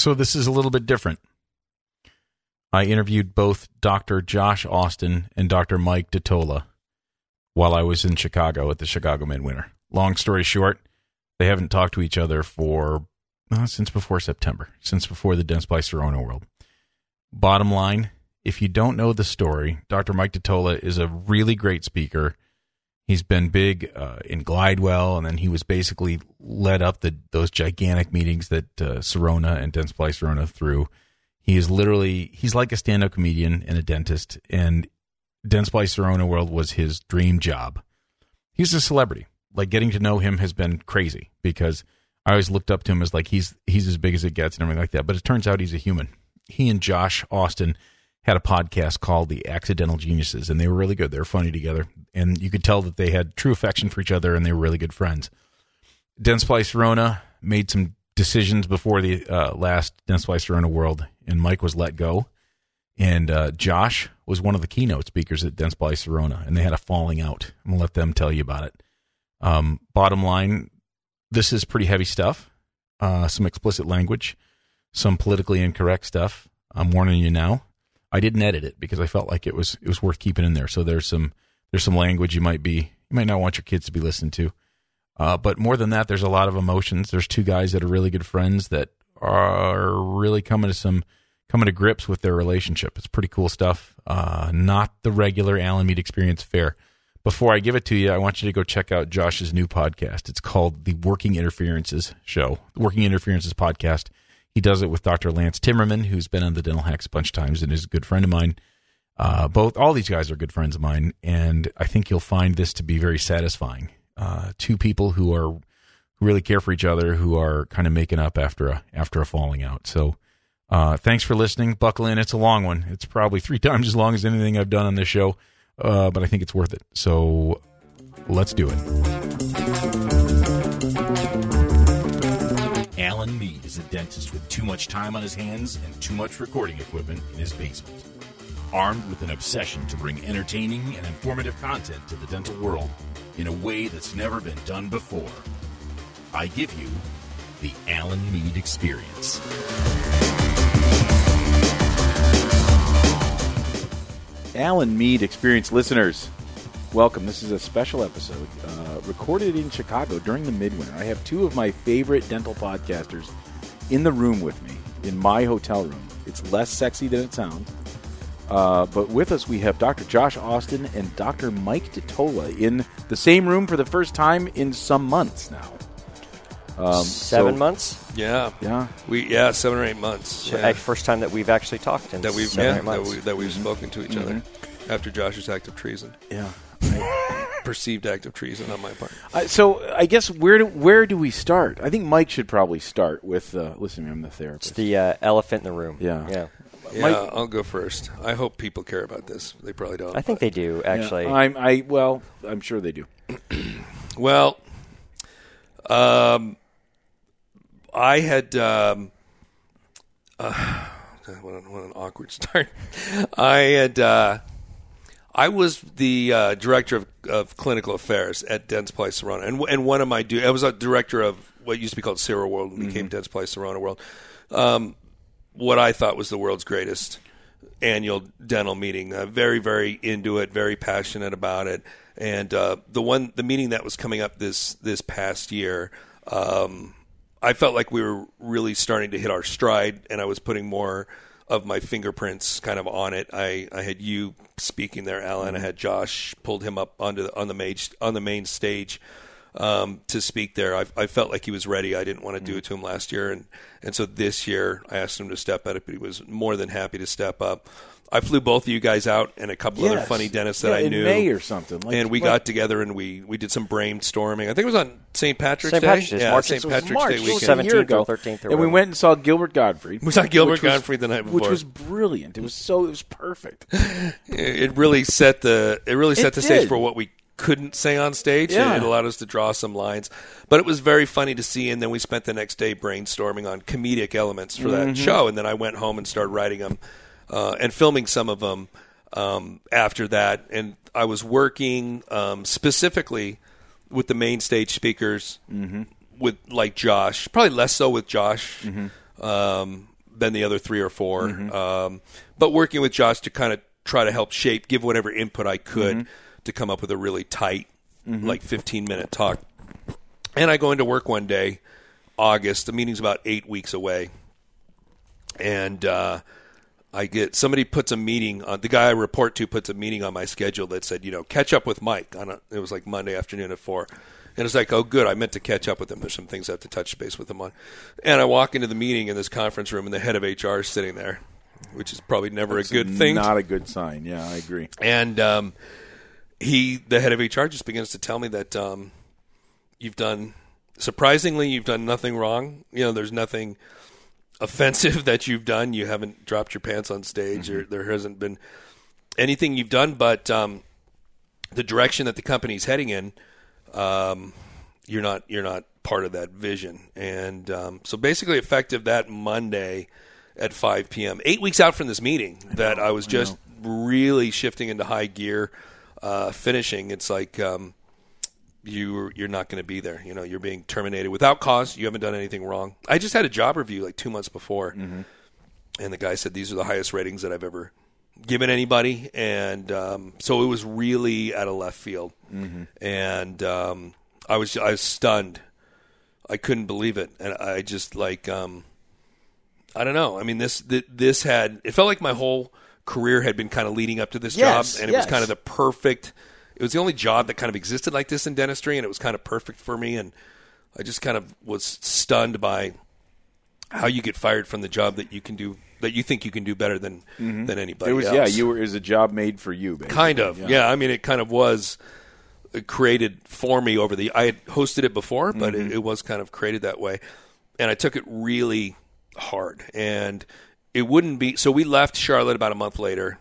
So this is a little bit different. I interviewed both Dr. Josh Austin and Dr. Mike DiTolla while I was in Chicago at the Chicago Midwinter. Long story short, they haven't talked to each other for uh, since before September, since before the Dentsply Sirona World. Bottom line, if you don't know the story, Dr. Mike DiTolla is a really great speaker. He's been big uh, in Glidewell, and then he was basically led up the those gigantic meetings that uh, Sirona and Dentsply Sirona threw. He is literally he's like a stand-up comedian and a dentist, and Dentsply Sirona World was his dream job. He's a celebrity. Like getting to know him has been crazy because I always looked up to him as like he's he's as big as it gets and everything like that. But it turns out he's a human. He and Josh Austin had a podcast called The Accidental Geniuses, and they were really good. They were funny together, and you could tell that they had true affection for each other, and they were really good friends. Dentsply Sirona made some decisions before the uh, last Dentsply Sirona World, and Mike was let go. And uh, Josh was one of the keynote speakers at Dentsply Sirona, and they had a falling out. I'm gonna let them tell you about it. Um, bottom line, this is pretty heavy stuff. Uh, some explicit language, some politically incorrect stuff. I'm warning you now. I didn't edit it because I felt like it was it was worth keeping in there. So there's some there's some language you might be you might not want your kids to be listening to. Uh, but more than that, there's a lot of emotions. There's two guys that are really good friends that are really coming to some coming to grips with their relationship. It's pretty cool stuff. Uh, not the regular Alan Mead Experience fare. Before I give it to you, I want you to go check out Josh's new podcast. It's called the Working Interferences Show, the Working Interferences Podcast. He does it with Dr. Lance Timmerman, who's been on the Dental Hacks a bunch of times and is a good friend of mine. Uh, both all these guys are good friends of mine, and I think you'll find this to be very satisfying. Uh, two people who are who really care for each other, who are kind of making up after a after a falling out. So, uh, thanks for listening. Buckle in; it's a long one. It's probably three times as long as anything I've done on this show, uh, but I think it's worth it. So, let's do it. Mead is a dentist with too much time on his hands and too much recording equipment in his basement. Armed with an obsession to bring entertaining and informative content to the dental world in a way that's never been done before, I give you the Alan Mead Experience. Alan Mead Experience listeners, welcome. This is a special episode uh, recorded in Chicago during the midwinter. I have two of my favorite dental podcasters in the room with me in my hotel room. It's less sexy than it sounds. Uh, but with us, we have Dr. Josh Austin and Dr. Mike DiTolla in the same room for the first time in some months now. Um, Seven so- months. Yeah, Yeah. we yeah seven or eight months. Uh, Yeah. First time that we've actually talked in that we've seven yeah, or eight that, months. we, that we've spoken to each other after Josh's act of treason, Yeah. perceived act of treason on my part. Uh, so I guess where do, where do we start? I think Mike should probably start with. Uh, listen, to me, I'm the it's therapist. the uh, elephant in the room. Yeah. yeah. Yeah, Mike- I'll go first. I hope people care about this. They probably don't. I think they do actually. Yeah, I'm, I well, I'm sure they do. Well, um, I had um, uh, what, an, what an awkward start. I had uh, I was the uh, director of, of clinical affairs at Dentsply Sirona, and and one of my du- I was a director of what used to be called Ciro World and became Dentsply Sirona World. Um, what I thought was the world's greatest annual dental meeting. Uh, very, very into it, very passionate about it. And uh, the one, the meeting that was coming up this this past year, um, I felt like we were really starting to hit our stride, and I was putting more of my fingerprints kind of on it. I, I had you speaking there, Alan. I had Josh pulled him up onto the, on the main on the main stage um, to speak there. I, I felt like he was ready. I didn't want to do it to him last year, and and so this year I asked him to step up, but he was more than happy to step up. I flew both of you guys out and a couple other funny dentists that Yeah, I in knew May or something. Like- and we like- got together and we, we did some brainstorming. I think it was on St. Patrick's St. Day. Patrick's Day, yeah, March- St. Patrick's March, Day it was weekend. 17th year or ago, 13th and we went and saw Gilbert Gottfried. We saw Gilbert which was- Gottfried the night before, which was brilliant. It was so it was perfect. it really set the it really set It the stage for what we couldn't say on stage. Yeah. It allowed us to draw some lines, but it was very funny to see. And then we spent the next day brainstorming on comedic elements for Mm-hmm. that show. And then I went home and started writing them uh, and filming some of them um, after that. And I was working um, specifically with the main stage speakers, Mm-hmm. with like Josh, probably less so with Josh. um, than the other three or 4 Mm-hmm. Um, but working with Josh to kind of try to help shape, give whatever input I could Mm-hmm. to come up with a really tight, like 15 minute talk. And I go into work one day, August. The meeting's about eight weeks away, and uh, I get somebody puts a meeting on the guy I report to puts a meeting on my schedule that said, you know, catch up with Mike on a, it was like Monday afternoon at four. And it's like, oh, good. I meant to catch up with him. There's some things I have to touch base with him on. And I walk into the meeting in this conference room, and the head of HR is sitting there, which is probably never a good thing. Not a good sign. Yeah, I agree. And um, he, the head of HR, just begins to tell me that um, you've done surprisingly, you've done nothing wrong. You know, there's nothing offensive that you've done. You haven't dropped your pants on stage, or there hasn't been anything you've done. But um, the direction that the company's heading in, um, you're not you're not part of that vision. And um, so, basically, effective that Monday at 5 p.m., eight weeks out from this meeting, that I was just really shifting into high gear, uh, finishing. It's like. Um, you you're not going to be there. You know, you're being terminated without cause. You haven't done anything wrong. I just had a job review like two months before, and the guy said these are the highest ratings that I've ever given anybody, and um, so it was really out of left field, and um, I was I was stunned. I couldn't believe it, and I just like um, I don't know. I mean, this th- this had it felt like my whole career had been kind of leading up to this Yes, job, and it was kind of the perfect. It was the only job that kind of existed like this in dentistry, and it was kind of perfect for me. And I just kind of was stunned by how you get fired from the job that you can do that you think you can do better than than anybody Mm-hmm. It was else. yeah. You were is a job made for you, basically. kind of yeah. I mean, it kind of was created for me over the. I had hosted it before, but Mm-hmm. it, it was kind of created that way, and I took it really hard. And it wouldn't be so. We left Charlotte about a month later,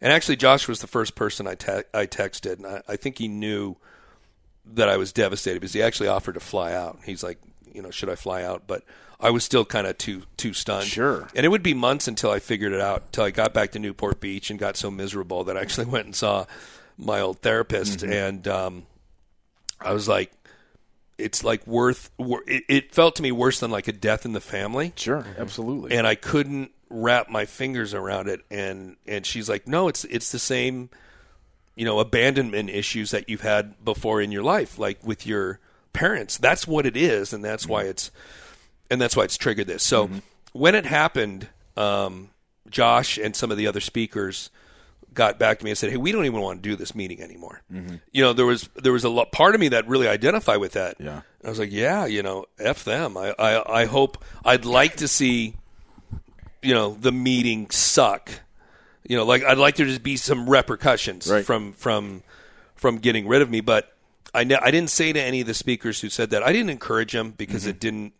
and actually, Josh was the first person I te- I texted, and I, I think he knew that I was devastated because he actually offered to fly out. He's like, you know, should I fly out? But I was still kind of too too stunned. Sure. And it would be months until I figured it out. Until I got back to Newport Beach and got so miserable that I actually went and saw my old therapist, and um, I was like, it's like worth. It, it felt to me worse than like a death in the family Sure, absolutely. and I couldn't wrap my fingers around it. And and she's like, no, it's it's the same, you know, abandonment issues that you've had before in your life, like with your parents. That's what it is, and that's why it's and that's why it's triggered this. So when it happened, um, Josh and some of the other speakers got back to me and said, "Hey, we don't even want to do this meeting anymore." You know, there was there was a lot, part of me that really identified with that. Yeah. I was like, "Yeah, you know, f them." I, I I hope I'd like to see, you know, the meeting suck. You know, like I'd like there to just be some repercussions Right. from from from getting rid of me. But I ne- I didn't say to any of the speakers who said that I didn't encourage them because it didn't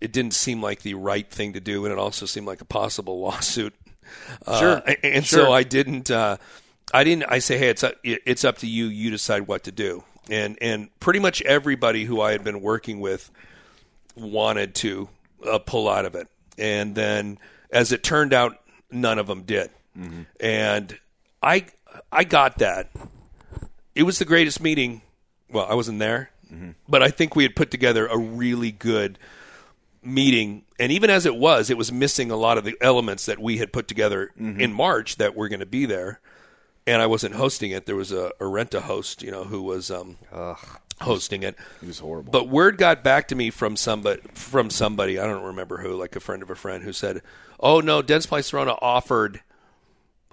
it didn't seem like the right thing to do, and it also seemed like a possible lawsuit. Sure. Uh, and Sure. so I didn't. Uh, I didn't. I say, hey, it's up, it's up to you. You decide what to do. And and pretty much everybody who I had been working with wanted to uh, pull out of it, and then as it turned out, none of them did. And I I got that. It was the greatest meeting. Well, I wasn't there, but I think we had put together a really good meeting and even as it was it was missing a lot of the elements that we had put together in march that were going to be there and i wasn't hosting it there was a, a renta host you know who was um, hosting it it was horrible. but word got back to me from somebody from somebody i don't remember who like a friend of a friend who said oh no dentsply Sirona offered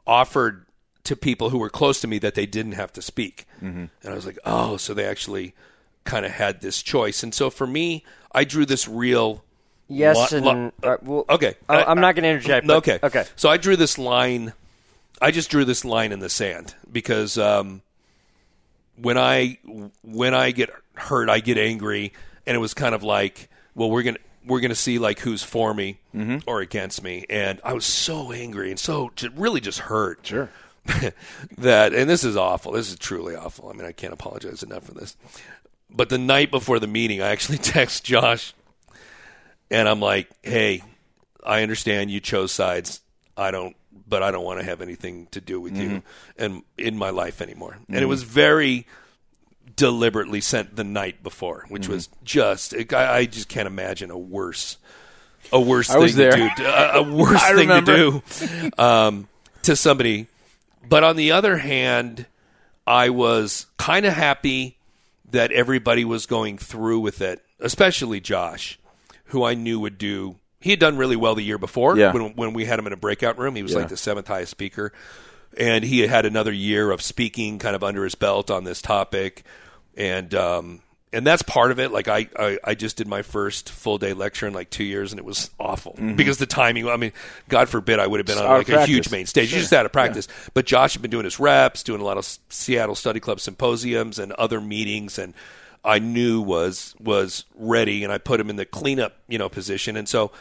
offered to people who were close to me that they didn't have to speak and i was like oh so they actually kind of had this choice and so for me i drew this real Yes, Lo- and lo- uh, well, okay. I, I'm not going to interject. But, okay. Okay. So I drew this line. I just drew this line in the sand because um, when I when I get hurt, I get angry, and it was kind of like, well, we're gonna we're gonna see like who's for me mm-hmm. or against me, and I was so angry and so really just hurt. Sure. that and this is awful. This is truly awful. I mean, I can't apologize enough for this. But the night before the meeting, I actually text Josh and I'm like, "Hey, I understand you chose sides. I don't, but I don't want to have anything to do with you mm-hmm. and in my life anymore." And it mm-hmm. was very deliberately sent the night before, which mm-hmm. was just I, I just can't imagine a worse a worse I thing to do. A, a worse thing remember. to do um, to somebody. But on the other hand, I was kind of happy that everybody was going through with it, especially Josh, who I knew would do. He had done really well the year before Yeah. when, when we had him in a breakout room. He was Yeah. like the seventh highest speaker. And he had another year of speaking kind of under his belt on this topic. And um, and that's part of it. Like I, I, I just did my first full day lecture in like two years, and it was awful because the timing. I mean, God forbid I would have been It's on like a huge main stage. You just out of practice. But Josh had been doing his reps, doing a lot of Seattle Study Club symposiums and other meetings, and I knew was was ready, and I put him in the cleanup, you know, position, and so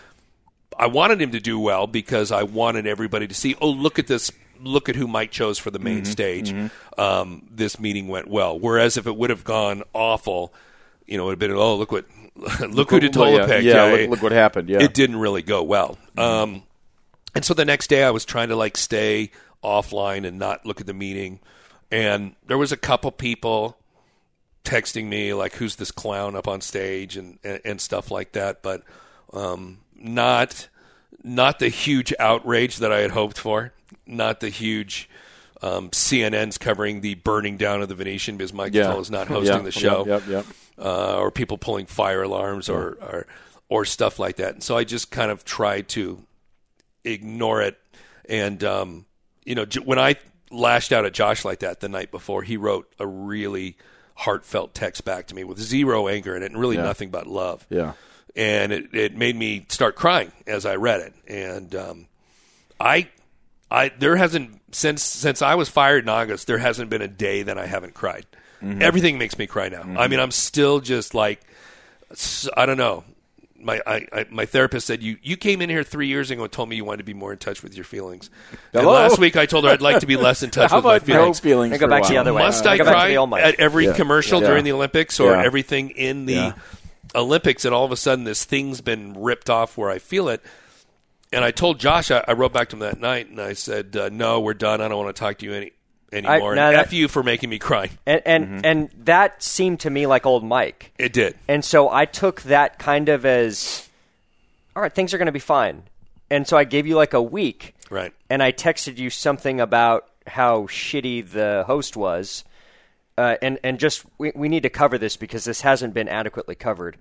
I wanted him to do well because I wanted everybody to see, oh, look at this. Look at who Mike chose for the Mm-hmm. main stage. Um, this meeting went well. Whereas if it would have gone awful, you know, it would have been, oh, look what, look, who what- DiTolla yeah, yeah, it- look- look what happened, yeah. It didn't really go well. Um, and so the next day I was trying to like stay offline and not look at the meeting. And there was a couple people texting me like, "Who's this clown up on stage?" and and, and stuff like that. But um, not not the huge outrage that I had hoped for. Not the huge um, CNN's covering the burning down of the Venetian because Mike Yeah. is not hosting Yeah, the show Yep, yep, yep. uh, or people pulling fire alarms or, or or stuff like that. And so I just kind of tried to ignore it. And um, you know, j- when I lashed out at Josh like that the night before, he wrote a really heartfelt text back to me with zero anger in it and really Yeah. nothing but love. Yeah. And it, it made me start crying as I read it. And um, I I there hasn't since since I was fired in August, there hasn't been a day that I haven't cried. Mm-hmm. Everything makes me cry now. I mean, I'm still just like I don't know. My I, I, my therapist said you you came in here three years ago and told me you wanted to be more in touch with your feelings. And last week I told her I'd like to be less in touch How with my about no feelings. feelings? I go for a back to the other way. Must I I go back to cry the old Mike. at every Yeah. commercial Yeah. during the Olympics or Yeah. everything in the Yeah. Olympics? And all of a sudden, this thing's been ripped off where I feel it. And I told Josh, I, I wrote back to him that night, and I said, uh, "No, we're done. I don't want to talk to you any anymore. no, and that- F you for making me cry." And and, Mm-hmm. and that seemed to me like old Mike. It did. And so I took that kind of as, all right, things are going to be fine. And so I gave you like a week. Right. And I texted you something about how shitty the host was. Uh, and, and just, we, we need to cover this because this hasn't been adequately covered.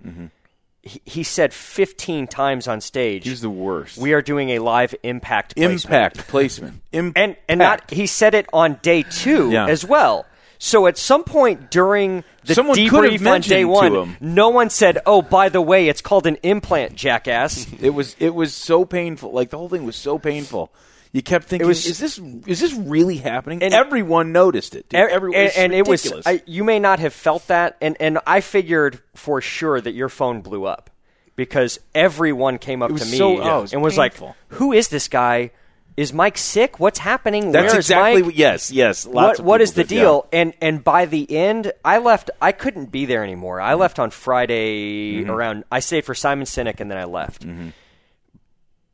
He, he said 15 times on stage, He's the worst. we are doing a live impact placement. Impact placement. Impact. And, and not, he said it on day two Yeah. as well. So at some point during the Someone debrief on day one, no one said, "Oh, by the way, it's called an implant, jackass." It was it was so painful. Like the whole thing was so painful. You kept thinking, was- "Is this is this really happening?" And- everyone noticed it. Dude. and, Everyone, and, and it was. I, you may not have felt that, and and I figured for sure that your phone blew up because everyone came up to me so- oh, was and was painful. like, "Who is this guy? Is Mike sick? What's happening? That's Where is exactly Mike? Yes, yes. What what is the did, deal? And and by the end, I left. I couldn't be there anymore. Mm-hmm. I left on Friday around. I stayed for Simon Sinek, and then I left. Mm-hmm.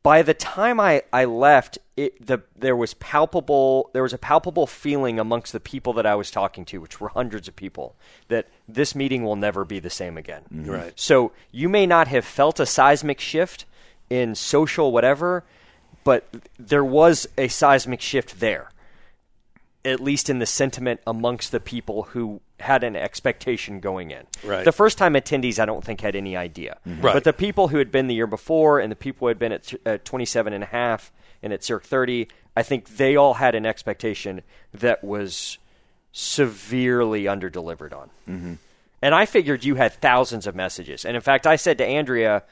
By the time I I left, it the there was palpable. There was a palpable feeling amongst the people that I was talking to, which were hundreds of people, that this meeting will never be the same again. Mm-hmm. Right. So you may not have felt a seismic shift in social whatever, but there was a seismic shift there. At least in the sentiment amongst the people who had an expectation going in. Right. The first time attendees, I don't think had any idea. Right. But the people who had been the year before and the people who had been at, at 27 and a half and at Cirque 30, I think they all had an expectation that was severely underdelivered on. Mm-hmm. And I figured you had thousands of messages. And in fact, I said to Andrea,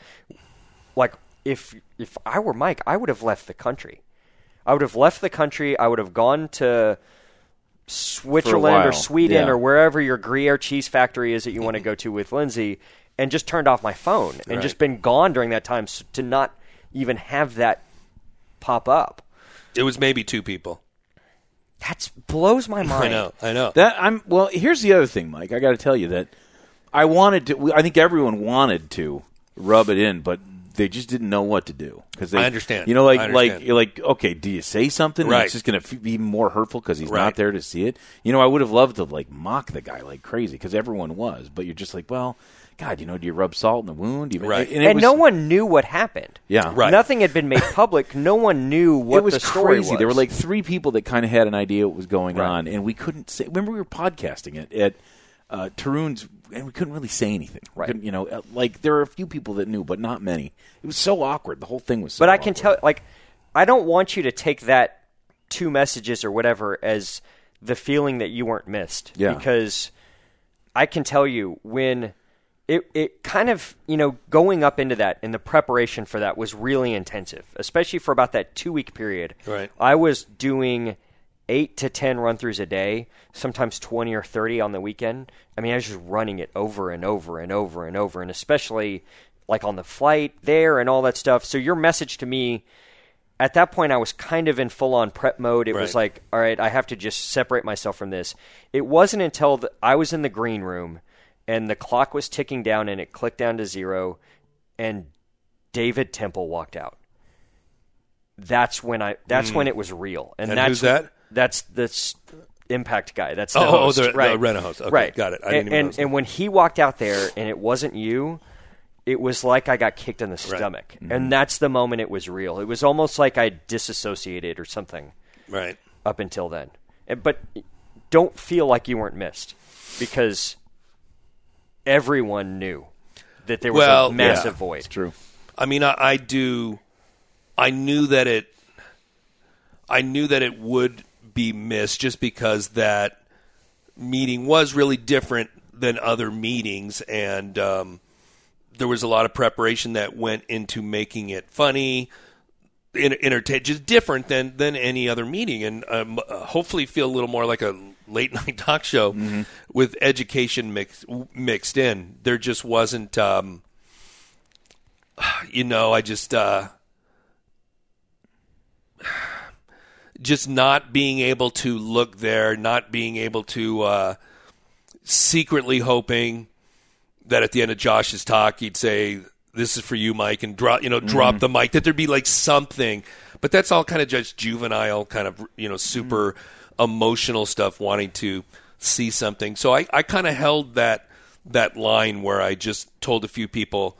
like, if if I were Mike, I would have left the country. I would have left the country. I would have gone to Switzerland or Sweden yeah. or wherever your Gruyere cheese factory is that you want to go to with Lindsay, and just turned off my phone and Right. just been gone during that time s- to not even have that pop up. It was maybe two people. That blows my mind. I know. I know. That I'm well. Here's the other thing, Mike. I got to tell you that I wanted to. I think everyone wanted to rub it in, but they just didn't know what to do because I understand. You know, like I like you're like okay, do you say something? and Right. It's just going to be more hurtful because he's Right. not there to see it. You know, I would have loved to like mock the guy like crazy because everyone was, but you're just like, well, God, you know, do you rub salt in the wound? You, Right. And, and was, no one knew what happened. Yeah. Right. Nothing had been made public. No one knew what it was the story crazy. was. There were like three people that kind of had an idea what was going Right. on, and we couldn't say. Remember, we were podcasting it at uh, Tarun's, and we couldn't really say anything. Right. You know, uh, like there are a few people that knew, but not many. It was so awkward. The whole thing was. so But I can awkward. tell, like, I don't want you to take that two messages or whatever as the feeling that you weren't missed. Yeah. Because I can tell you when it it kind of you know going up into that and the preparation for that was really intensive, especially for about that two week period. Right. I was doing eight to ten run throughs a day, sometimes twenty or thirty on the weekend. I mean, I was just running it over and over and over and over, and especially like on the flight there and all that stuff. So your message to me at that point I was kind of in full on prep mode. It was like, all right, I have to just separate myself from this. It wasn't until the, I was in the green room and the clock was ticking down and it clicked down to zero and David Temple walked out. That's when I that's when mm. it was real. And. And that's who's that? That's the impact guy. That's the Oh, oh, host, the- the right? Rena host. Okay, right, got it. I didn't and even and, and when he walked out there and it wasn't you, it was like I got kicked in the stomach, Mm-hmm. and that's the moment it was real. It was almost like I disassociated or something Right. up until then. And- But don't feel like you weren't missed because everyone knew that there was Well, a massive yeah. void. It's true. I mean, I, I do. I knew that it. I knew that it would be missed just because that meeting was really different than other meetings, and um, there was a lot of preparation that went into making it funny, in, entertain, just different than than any other meeting, and um, uh, hopefully feel a little more like a late night talk show with education mixed mixed in. There just wasn't. Um, you know, I just uh just not being able to look there, not being able to uh secretly hoping that at the end of Josh's talk he'd say this is for you Mike and drop you know drop mm-hmm. the mic that there'd be like something. But that's all kind of just juvenile kind of you know mm-hmm. super emotional stuff wanting to see something. So I, I kind of held that that line where I just told a few people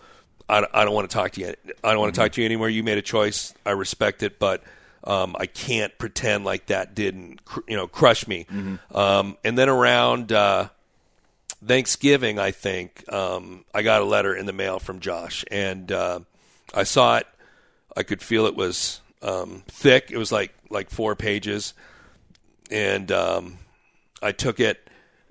I, I don't want to talk to you I don't want to mm-hmm. talk to you anymore. You made a choice. I respect it. But um, I can't pretend like that didn't cr- you know crush me um, and then around uh, Thanksgiving, I think, um, I got a letter in the mail from Josh, and uh, I saw it. I could feel it was um, thick. It was like like four pages, and um, I took it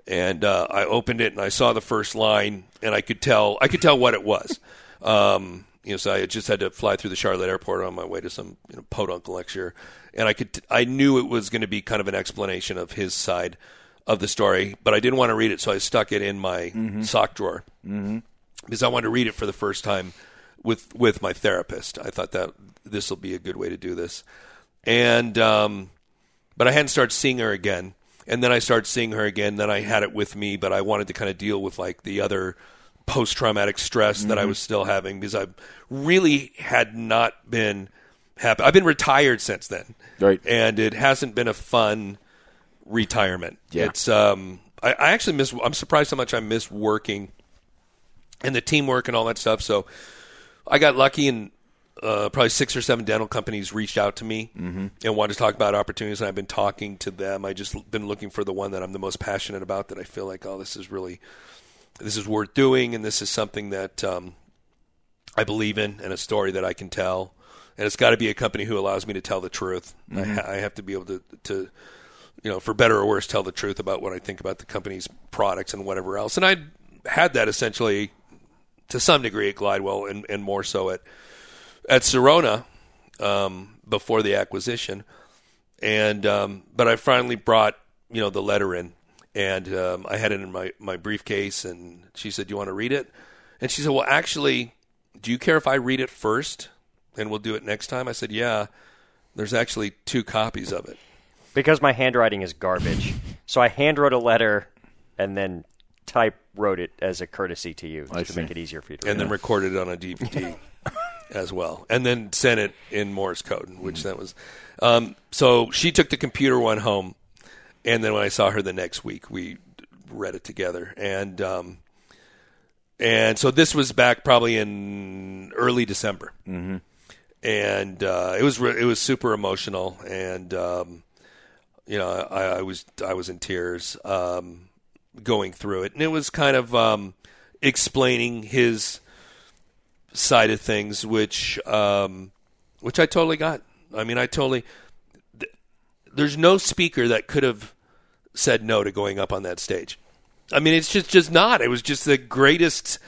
and uh, I opened it and I saw the first line, and I could tell I could tell what it was. Um, you know, so I just had to fly through the Charlotte airport on my way to some you know, podunk lecture, and I could t- I knew it was going to be kind of an explanation of his side of the story, but I didn't want to read it, so I stuck it in my sock drawer mm-hmm. because I wanted to read it for the first time with with my therapist. I thought that this will be a good way to do this, and um, but I hadn't started seeing her again, and then I started seeing her again. Then I had it with me, but I wanted to kind of deal with like the other post traumatic stress that I was still having because I really had not been happy. I've been retired since then, Right. And it hasn't been a fun retirement. Yeah. It's um, I, I actually miss. I'm surprised how much I miss working and the teamwork and all that stuff. So I got lucky and uh, probably six or seven dental companies reached out to me and wanted to talk about opportunities, and I've been talking to them. I just been looking for the one that I'm the most passionate about. That I feel like, oh, this is really, this is worth doing, and this is something that um, I believe in, and a story that I can tell. And it's got to be a company who allows me to tell the truth. I, ha- I have to be able to, to, you know, for better or worse, tell the truth about what I think about the company's products and whatever else. And I had that essentially to some degree at Glidewell, and, and more so at at Sirona um, before the acquisition. And um, but I finally brought you know the letter in, and um, I had it in my my briefcase. And she said, "Do you want to read it?" And she said, "Well, actually, do you care if I read it first, and we'll do it next time?" I said, "Yeah." There's actually two copies of it. because my handwriting is garbage. so I hand wrote a letter and then type wrote it as a courtesy to you I to see. make it easier for you to and read. then recorded it on a DVD as well, and then sent it in Morse code, which that was. Um, so she took the computer one home, and then when I saw her the next week, we read it together, and um, And so this was back probably in early December, mm-hmm. and uh, it was re- it was super emotional, and um, you know I, I was I was in tears um, going through it, and it was kind of um, explaining his side of things, which um, which I totally got. I mean, I totally. Th- there's no speaker that could have said no to going up on that stage. I mean, it's just just not. It was just the greatest.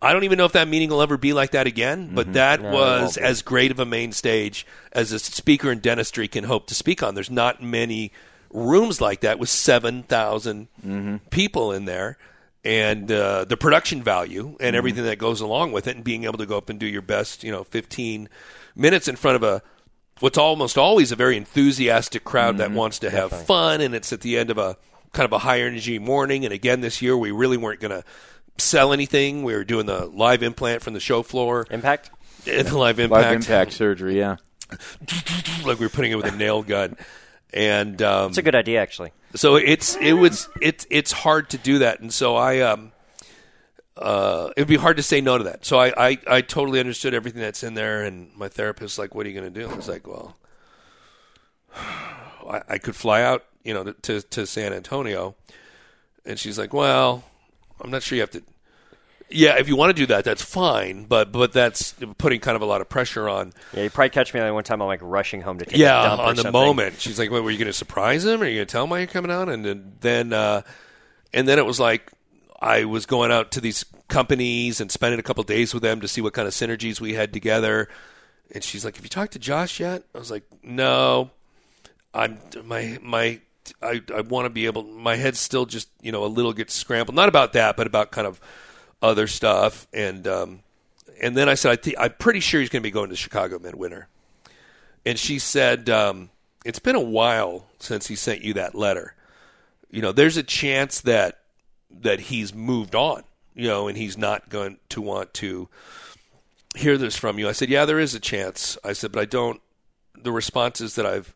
I don't even know if that meeting will ever be like that again, but that No, was as great of a main stage as a speaker in dentistry can hope to speak on. There's not many rooms like that with 7,000 people in there. And uh, the production value and everything that goes along with it, and being able to go up and do your best, you know, 15 minutes in front of a what's almost always a very enthusiastic crowd that wants to have fun, and it's at the end of a kind of a high energy morning. And again, this year we really weren't going to sell anything. We were doing the live implant from the show floor, Impact. and the live impact, Live impact surgery, yeah. like we were putting it with a nail gun. And um, It's a good idea, actually. so it's it was it's it's hard to do that, and so I um uh it'd be hard to say no to that. So I I, I totally understood everything that's in there, and my therapist was like, "What are you going to do?" I was like, "Well, I, I could fly out, you know, to to San Antonio," and she's like, "Well, I'm not sure you have to." Yeah, if you want to do that, that's fine, but but that's putting kind of a lot of pressure on Yeah, you probably catch me like one time. I'm like rushing home to take a yeah, on the something. moment. She's like, "Wait, were you going to surprise him? Are you going to tell him why you're coming out?" And then, then uh, and then it was like I was going out to these companies and spending a couple days with them to see what kind of synergies we had together. And she's like, "Have you talked to Josh yet?" I was like, "No, I'm my my." I, I want to be able. My head's still just you know a little gets scrambled. Not about that, but about kind of other stuff. And um, and then I said, I th- I'm pretty sure he's going to be going to Chicago midwinter and she said, um, "It's been a while since he sent you that letter. You know, there's a chance that that he's moved on. You know, and he's not going to want to hear this from you." I said, "Yeah, there is a chance." I said, "But I don't. The responses that I've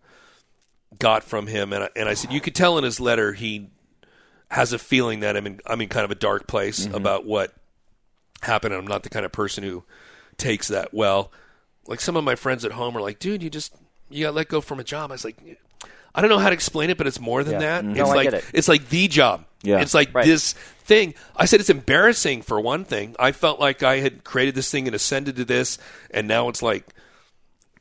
got from him, and I, and I said, you could tell in his letter he has a feeling that I'm in I'm in kind of a dark place about what happened. And I'm not the kind of person who takes that well. Like some of my friends at home are like, dude, you just you got let go from a job. I was like, I don't know how to explain it, but it's more than Yeah. that. Mhm. It's No, I like get it. it's like the job. Yeah. It's like Right. this thing. I said it's embarrassing for one thing. I felt like I had created this thing and ascended to this, and now it's like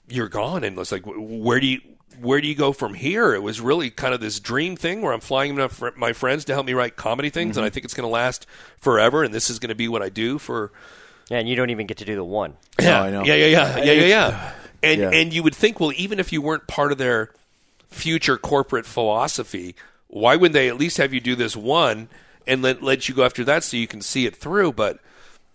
you're gone. And it's like, where do you where do you go from here? It was really kind of this dream thing where I'm flying my fr- my friends to help me write comedy things, Mm-hmm. and I think it's going to last forever. And this is going to be what I do for Yeah, and you don't even get to do the one. yeah, I know. yeah, yeah, yeah, yeah, yeah, yeah. And Yeah. and you would think, well, even if you weren't part of their future corporate philosophy, why wouldn't they at least have you do this one and let let you go after that so you can see it through? But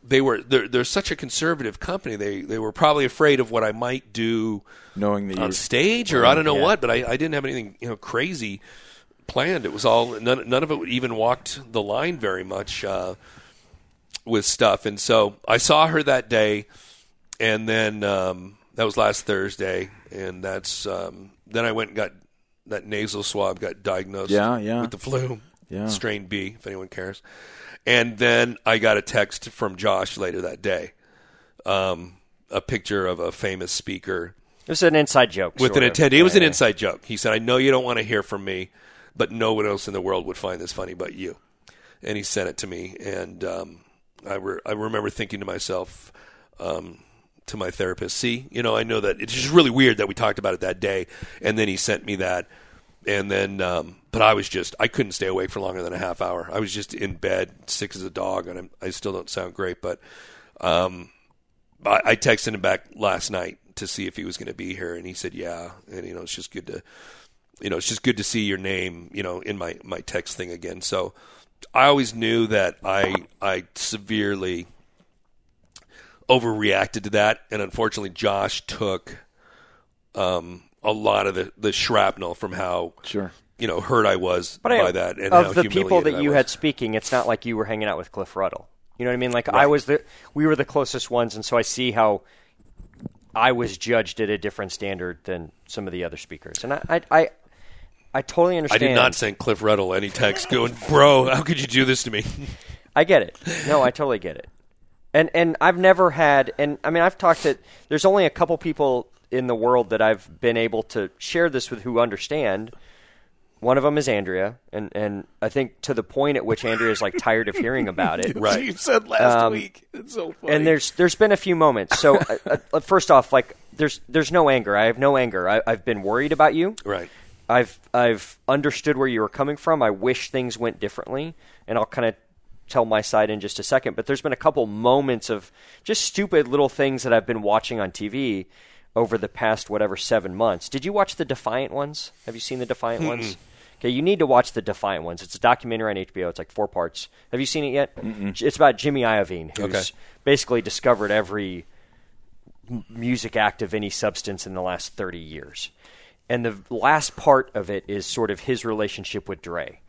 they were they're, they're such a conservative company. They they were probably afraid of what I might do Knowing that on stage or I don't know yeah. what. But I, I didn't have anything you know crazy planned. It was all none none of it even walked the line very much. Uh, with stuff. And so I saw her that day, and then um, that was last Thursday, and that's um, then I went and got that nasal swab, got diagnosed Yeah, yeah. with the flu, Yeah. strain B, if anyone cares. And then I got a text from Josh later that day, um, a picture of a famous speaker It was an inside joke. with an of. attendee. It was an inside joke. He said, "I know you don't want to hear from me, but no one else in the world would find this funny but you." And he sent it to me, and um, I re- I remember thinking to myself, um, to my therapist, "See, you know, I know that it's just really weird that we talked about it that day." And then he sent me that, and then, um, but I was just I couldn't stay awake for longer than a half hour. I was just in bed, sick as a dog, and I'm, I still don't sound great, but. Um, I, I texted him back last night to see if he was going to be here, and he said, "Yeah." And you know, it's just good to, you know, it's just good to see your name, you know, in my my text thing again. So, I always knew that I I severely overreacted to that, and unfortunately, Josh took um, a lot of the the shrapnel from how Sure. you know hurt I was But I- by that, and how of the people that you had speaking, it's not like you were hanging out with Cliff Ruddle. You know what I mean? Like I was the, we were the closest ones, and so I see how I was judged at a different standard than some of the other speakers, and I, I, I, I totally understand. I did not send Cliff Ruddle any text going, "Bro, how could you do this to me?" I get it. No, I totally get it. And and I've never had and I mean I've talked to there's only a couple people in the world that I've been able to share this with who understand. One of them is Andrea, and, and I think to the point at which Andrea is like tired of hearing about it. Right. You said last Um, week. It's so funny. And there's there's been a few moments. So uh, uh, first off, like there's there's no anger. I have no anger. I, I've been worried about you. Right. I've I've understood where you were coming from. I wish things went differently, and I'll kind of tell my side in just a second. But there's been a couple moments of just stupid little things that I've been watching on TV over the past whatever seven months. Did you watch the Defiant ones? Have you seen the Defiant ones? Okay, you need to watch the Defiant ones. It's a documentary on HBO. It's like four parts. Have you seen it yet? It's about Jimmy Iovine, who's Okay. basically discovered every music act of any substance in the last 30 years. And the last part of it is sort of his relationship with Dre.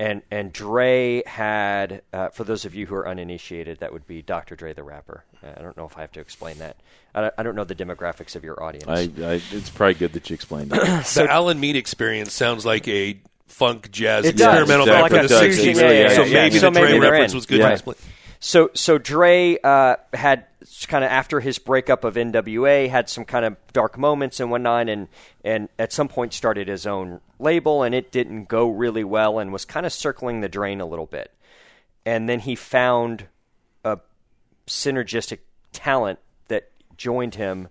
And and Dre had, uh, for those of you who are uninitiated, that would be Dr. Dre the rapper. Uh, I don't know if I have to explain that. I don't, I don't know the demographics of your audience. I, I, it's probably good that you explained it. the Alan Mead experience sounds like a funk jazz It does. experimental Exactly. band Like for a the fusion, 60s. yeah, yeah, so maybe yeah. the So maybe Dre reference in. was good. Yeah. to explain. So so Dre uh, had kind of after his breakup of NWA had some kind of dark moments and whatnot, and and at some point started his own label, and it didn't go really well, and was kind of circling the drain a little bit, and then he found a synergistic talent that joined him,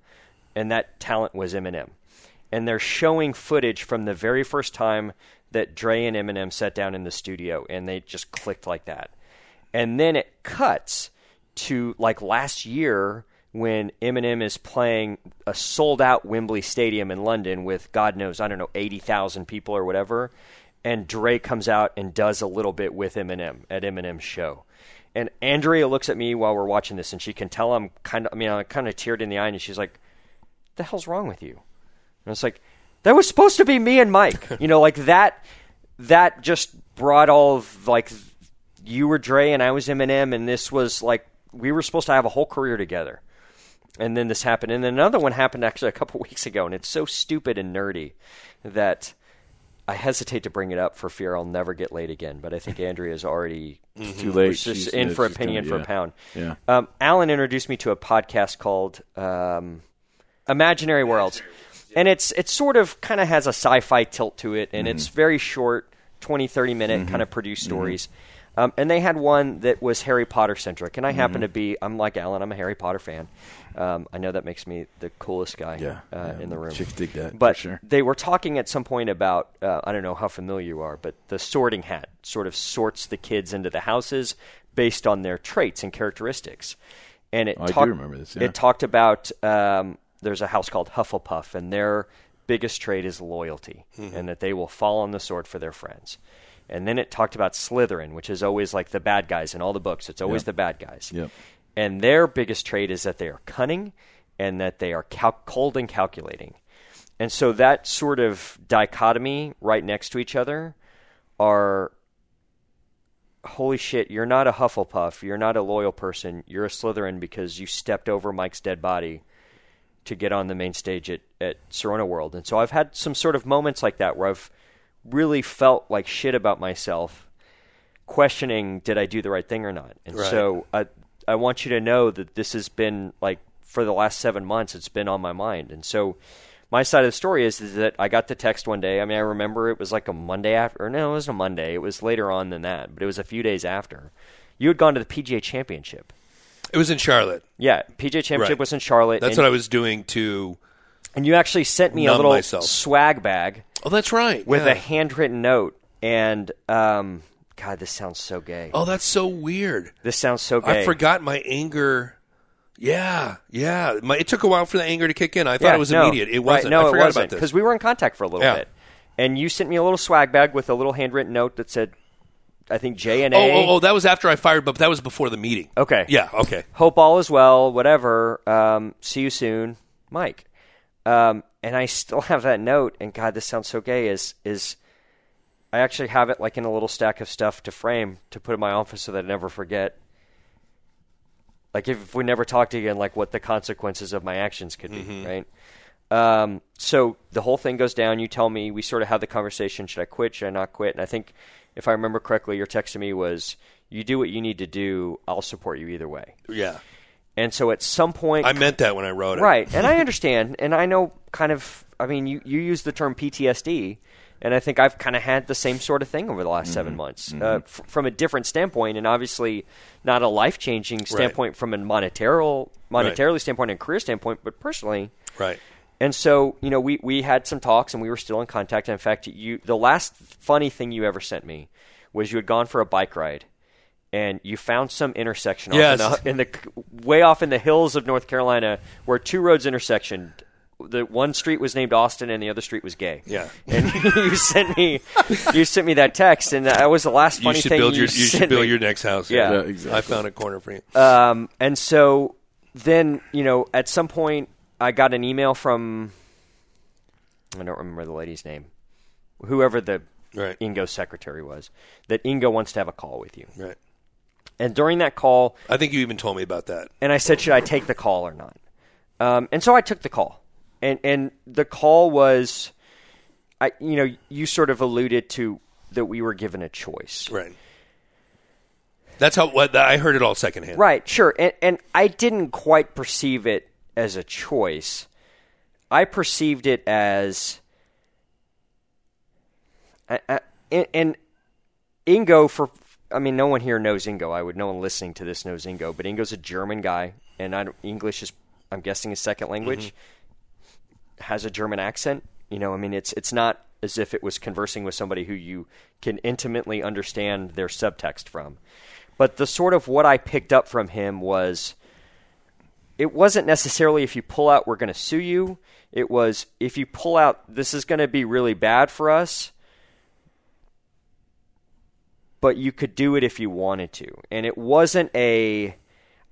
and that talent was Eminem, and they're showing footage from the very first time that Dre and Eminem sat down in the studio, and they just clicked like that. And then it cuts to like last year when Eminem is playing a sold out Wembley Stadium in London with God knows I don't know eighty thousand people or whatever, and Dre comes out and does a little bit with Eminem at Eminem's show. And Andrea looks at me while we're watching this, and she can tell I'm kind of, I mean, I'm kind of teared in the eye, and she's like, "The hell's wrong with you?" And it's like, that was supposed to be me and Mike. you know, like that. That just brought all of like you were Dre and I was Eminem, and this was like we were supposed to have a whole career together. And then this happened, and then another one happened actually a couple weeks ago, and it's so stupid and nerdy that I hesitate to bring it up for fear I'll never get laid again. But I think Andrea is already Too late. She's- in for a penny gonna- for yeah. a pound. Yeah. Um, Alan introduced me to a podcast called um, Imaginary Worlds, and it's it sort of kind of has a sci-fi tilt to it, and it's very short, 20, 30 minute kind of produced stories. Um, and they had one that was Harry Potter centric, and I happen to be I'm like Alan, I'm a Harry Potter fan. Um, I know that makes me the coolest guy Yeah, uh, yeah. in the room. Chicks dig that, for but sure. they were talking at some point about uh, I don't know how familiar you are, but the sorting hat sort of sorts the kids into the houses based on their traits and characteristics. And it Oh, I do remember this, yeah. It talked about um, there's a house called Hufflepuff, and their biggest trait is loyalty, Mm-hmm. and that they will fall on the sword for their friends. And then it talked about Slytherin, which is always like the bad guys in all the books. It's always Yep. the bad guys. Yep. And their biggest trait is that they are cunning and that they are cal- cold and calculating. And so that sort of dichotomy right next to each other are holy shit, you're not a Hufflepuff, you're not a loyal person, you're a Slytherin because you stepped over Mike's dead body to get on the main stage at, at Sirona World. And so I've had some sort of moments like that where I've really felt like shit about myself, questioning did I do the right thing or not. And Right. so I I want you to know that this has been like for the last seven months it's been on my mind. And so my side of the story is, is that I got the text one day. I mean, I remember it was like a Monday after, or no, it wasn't a Monday. It was later on than that, but it was a few days after. You had gone to the PGA Championship. It was in Charlotte. Yeah, PGA Championship Right. was in Charlotte. That's what I was doing to. and you actually sent me a little myself. swag bag Oh, that's right. with yeah. a handwritten note. And um, God, this sounds so gay. Oh, that's so weird. This sounds so gay. I forgot my anger. Yeah, yeah. My, it took a while for the anger to kick in. I thought Yeah, it was no, immediate. It wasn't. no, I it wasn't about this. because we were in contact for a little Yeah. bit. And you sent me a little swag bag with a little handwritten note that said, I think J and oh, A. oh, oh, that was after I fired, but that was before the meeting. Okay. Yeah. Okay. Hope all is well. Whatever. Um, see you soon, Mike. Um, and I still have that note. And God, this sounds so gay. Is is I actually have it like in a little stack of stuff to frame to put in my office so that I never forget. Like if we never talked again, like what the consequences of my actions could be, right? Um, so the whole thing goes down. You tell me. We sort of have the conversation. Should I quit? Should I not quit? And I think, if I remember correctly, your text to me was You do what you need to do. I'll support you either way. Yeah. And so at some point, I meant that when I wrote it. Right, and I understand, and I know kind of. I mean, you you use the term PTSD, and I think I've kind of had the same sort of thing over the last Mm-hmm. seven months, uh, f- from a different standpoint, and obviously not a life changing standpoint from a monetary monetarily standpoint and career standpoint, but personally. Right. And so, you know, we, we had some talks and we were still in contact. And in fact, you the last funny thing you ever sent me was you had gone for a bike ride and you found some intersection Yes. off in, the, in the way off in the hills of North Carolina where two roads intersectioned. The one street was named Austin and the other street was Gay. Yeah. And you sent me you sent me that text and that was the last You funny should thing build you your you sent should build me. your next house. Yeah. Yeah, exactly. I found a corner for you. Um, and so then, you know, at some point, I got an email from I don't remember the lady's name, whoever the Right. Ingo secretary was, that Ingo wants to have a call with you. Right. And during that call, I think you even told me about that. and I said, should I take the call or not? Um, and so I took the call, and and the call was, I you know, you sort of alluded to that we were given a choice. Right. That's how what I heard it all secondhand. Right, sure. And, and I didn't quite perceive it as a choice. I perceived it as. I, I, and, and Ingo, for. I mean, no one here knows Ingo. I would. No one listening to this knows Ingo. But Ingo's a German guy, and I, don't- English is, I'm guessing, his second language. Mm-hmm. Has a German accent. You know, I mean, it's it's not as if it was conversing with somebody who you can intimately understand their subtext from. But the sort of what I picked up from him was it wasn't necessarily if you pull out, we're going to sue you. It was if you pull out, this is going to be really bad for us, but you could do it if you wanted to. And it wasn't a.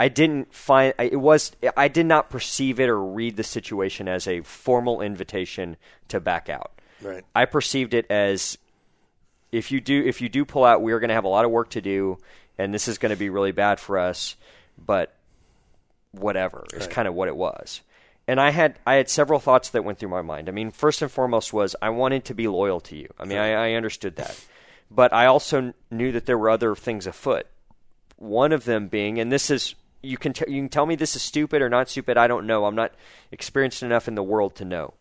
I didn't find it was I did not perceive it or read the situation as a formal invitation to back out. Right. I perceived it as if you do if you do pull out, we're going to have a lot of work to do, and this is going to be really bad for us. But whatever is kind of what it was. And I had I had several thoughts that went through my mind. I mean, first and foremost was I wanted to be loyal to you. I mean, I, I understood that, but I also knew that there were other things afoot. One of them being, and this is you can t- you can tell me this is stupid or not stupid. I don't know. I'm not experienced enough in the world to know.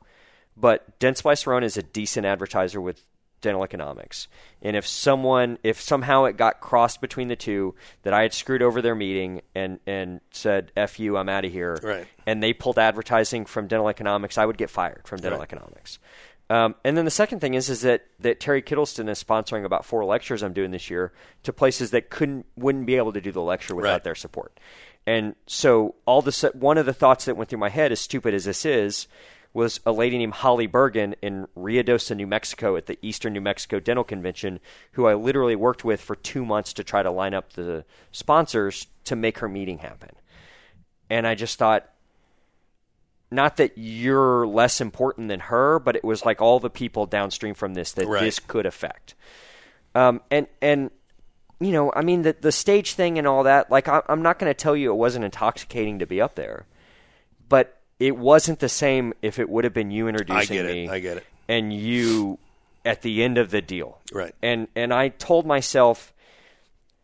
But Sirona is a decent advertiser with dental economics. And if someone, if somehow it got crossed between the two, that I had screwed over their meeting and, and said, F you, I'm out of here, Right. and they pulled advertising from dental economics, I would get fired from dental Right. economics. Um, and then the second thing is is that, that Terry Kittleston is sponsoring about four lectures I'm doing this year to places that couldn't wouldn't be able to do the lecture without Right. their support. And so all the one of the thoughts that went through my head, as stupid as this is, was a lady named Holly Bergen in Ruidoso, New Mexico, at the Eastern New Mexico Dental Convention, who I literally worked with for two months to try to line up the sponsors to make her meeting happen. And I just thought, not that you're less important than her, but it was like all the people downstream from this that Right. this could affect. Um, and and you know, I mean, the the stage thing and all that. Like, I, I'm not going to tell you it wasn't intoxicating to be up there, but it wasn't the same if it would have been you introducing get it. me. I get it. And you at the end of the deal, Right. And and I told myself,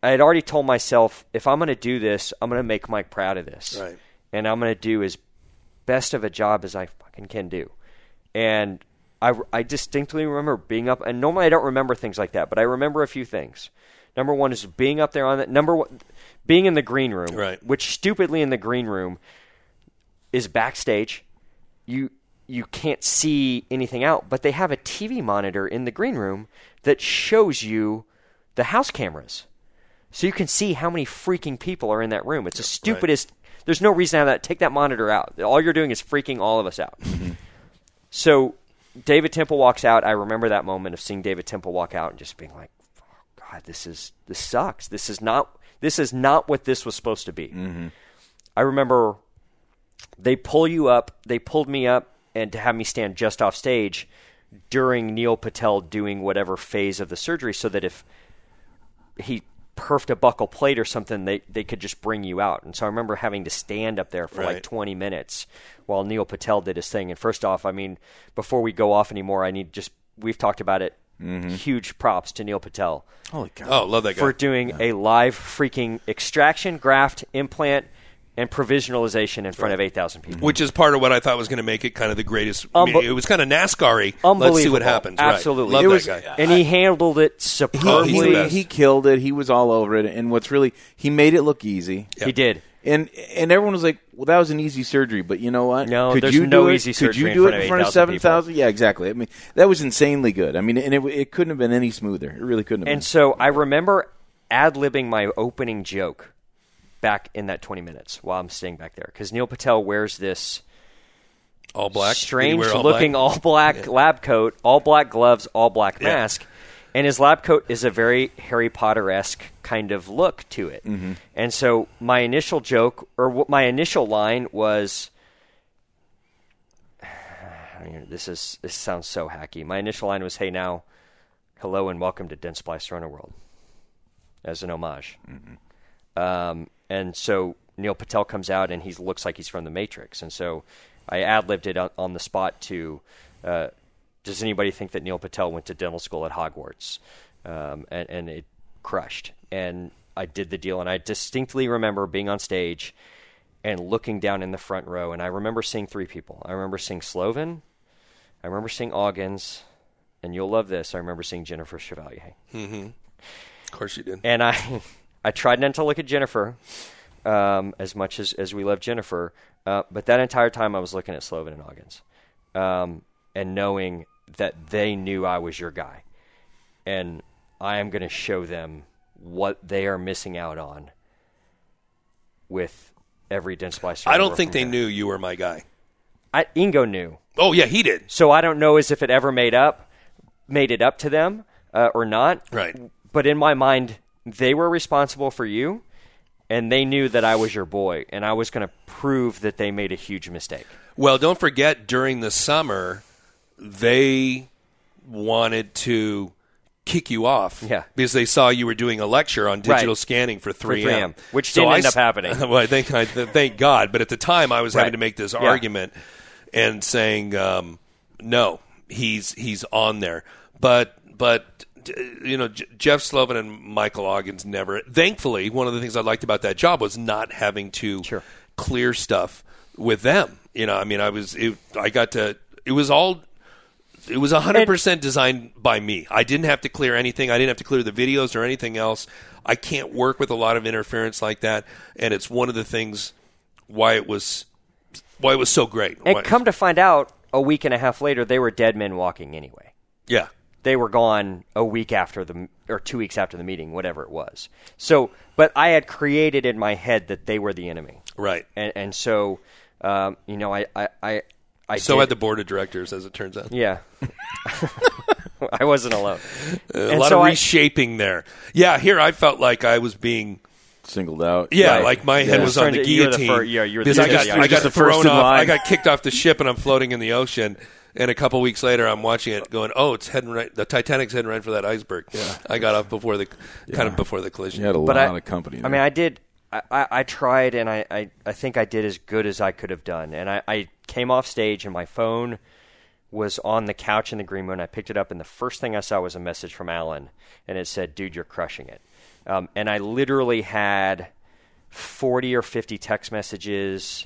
I had already told myself, if I'm going to do this, I'm going to make Mike proud of this, Right. And I'm going to do as best of a job as I fucking can do. And I, I distinctly remember being up, and normally I don't remember things like that, but I remember a few things. Number one is being up there on that. Number one, being in the green room, Right. which stupidly in the green room is backstage. You you can't see anything out, but they have a TV monitor in the green room that shows you the house cameras. So you can see how many freaking people are in that room. It's the stupidest. There's no reason to have that. Take that monitor out. All you're doing is freaking all of us out. So David Temple walks out. I remember that moment of seeing David Temple walk out and just being like, oh, "God, this is this sucks. This is not this is not what this was supposed to be." Mm-hmm. I remember they pull you up. They pulled me up and to have me stand just off stage during Neil Patel doing whatever phase of the surgery, so that if he perfed a buckle plate or something, they they could just bring you out. And so I remember having to stand up there for like 20 minutes while Neil Patel did his thing. And first off, I mean, before we go off anymore, I need just we've talked about it mm-hmm. huge props to Neil Patel Holy cow! Oh, love that guy. for doing a live freaking extraction, graft, implant, and provisionalization in front of 8,000 people. Which is part of what I thought was going to make it kind of the greatest. Unbe- it was kind of NASCAR-y. Unbelievable. Let's see what happens. Right. Absolutely. Love It that was- guy. and he handled it superbly. he, he killed it. He was all over it. And what's really he made it look easy. He did. And and everyone was like, "Well, that was an easy surgery." But you know what? No, could there's you no do it? easy Could surgery you in do front it of in front of 8,000 seven people. thousand? Yeah, exactly. I mean, that was insanely good. I mean, and it, it couldn't have been any smoother. It really couldn't have. And been. so I remember ad libbing my opening joke back in that 20 minutes while I'm staying back there because Neil Patel wears this All black. strange all looking black? all black lab coat, all black gloves, all black mask. And his lab coat is a very Harry Potter esque kind of look to it. Mm-hmm. And so my initial joke, or what my initial line was, I mean, this is this sounds so hacky. My initial line was, "Hey now, hello and welcome to Dentsply Sirona World," as an homage. Um, and so Neil Patel comes out and he looks like he's from the Matrix. And so I ad libbed it on, on the spot to uh, Does anybody think that Neil Patel went to dental school at Hogwarts? Um, and, and it crushed. And I did the deal. And I distinctly remember being on stage and looking down in the front row. And I remember seeing three people. I remember seeing Slovin. I remember seeing Augins. And you'll love this. I remember seeing Jennifer Chevalier Of course you did. and I I tried not to look at Jennifer um, as much as, as we love Jennifer, uh, but that entire time I was looking at Slovin and Augins, um, and knowing that they knew I was your guy, and I am going to show them what they are missing out on with every Den Splicer. I don't think they knew you were my guy. I, Ingo knew. Oh yeah, he did. So I don't know as if it ever made up, made it up to them uh, or not. Right. But in my mind, they were responsible for you, and they knew that I was your boy, and I was going to prove that they made a huge mistake. Well, don't forget during the summer, they wanted to kick you off. Yeah. Because they saw you were doing a lecture on digital Right. scanning for 3M. 3M, which didn't I end up happening. well, I think, I, thank God. But at the time, I was having to make this Yeah. argument and saying, um, no, he's he's on there. But but you know, Jeff Slovin and Michael Augins never. Thankfully, one of the things I liked about that job was not having to Sure. clear stuff with them. You know, I mean, I was it, I got to. It was all. It was 100% designed by me. I didn't have to clear anything. I didn't have to clear the videos or anything else. I can't work with a lot of interference like that, and it's one of the things why it was why it was so great. And Why- come to find out, a week and a half later, they were dead men walking anyway. yeah. They were gone a week after the, or two weeks after the meeting, whatever it was. So, but I had created in my head that they were the enemy, Right. and and so, um, you know, I I I, I So did- had the board of directors, as it turns out. Yeah. I wasn't alone. A And lot so of I- reshaping there. Yeah, here I felt like I was being. singled out. Yeah, Right. like my head Yeah. was on the Starting to- you were the guillotine. fir- yeah, you were the because I first- got, yeah, I got the thrown in off. I got kicked off the ship, and I'm floating in the ocean. And a couple weeks later, I'm watching it, going, "Oh, it's heading right. The Titanic's heading right for that iceberg." Yeah, I got off before the kind of before the collision. You had a But lot I, of company. I mean, I did. I, I, I tried, and I, I, I think I did as good as I could have done. And I, I came off stage, and my phone was on the couch in the green room. I picked it up, and the first thing I saw was a message from Alan, and it said, "Dude, you're crushing it." Um, and I literally had forty or fifty text messages.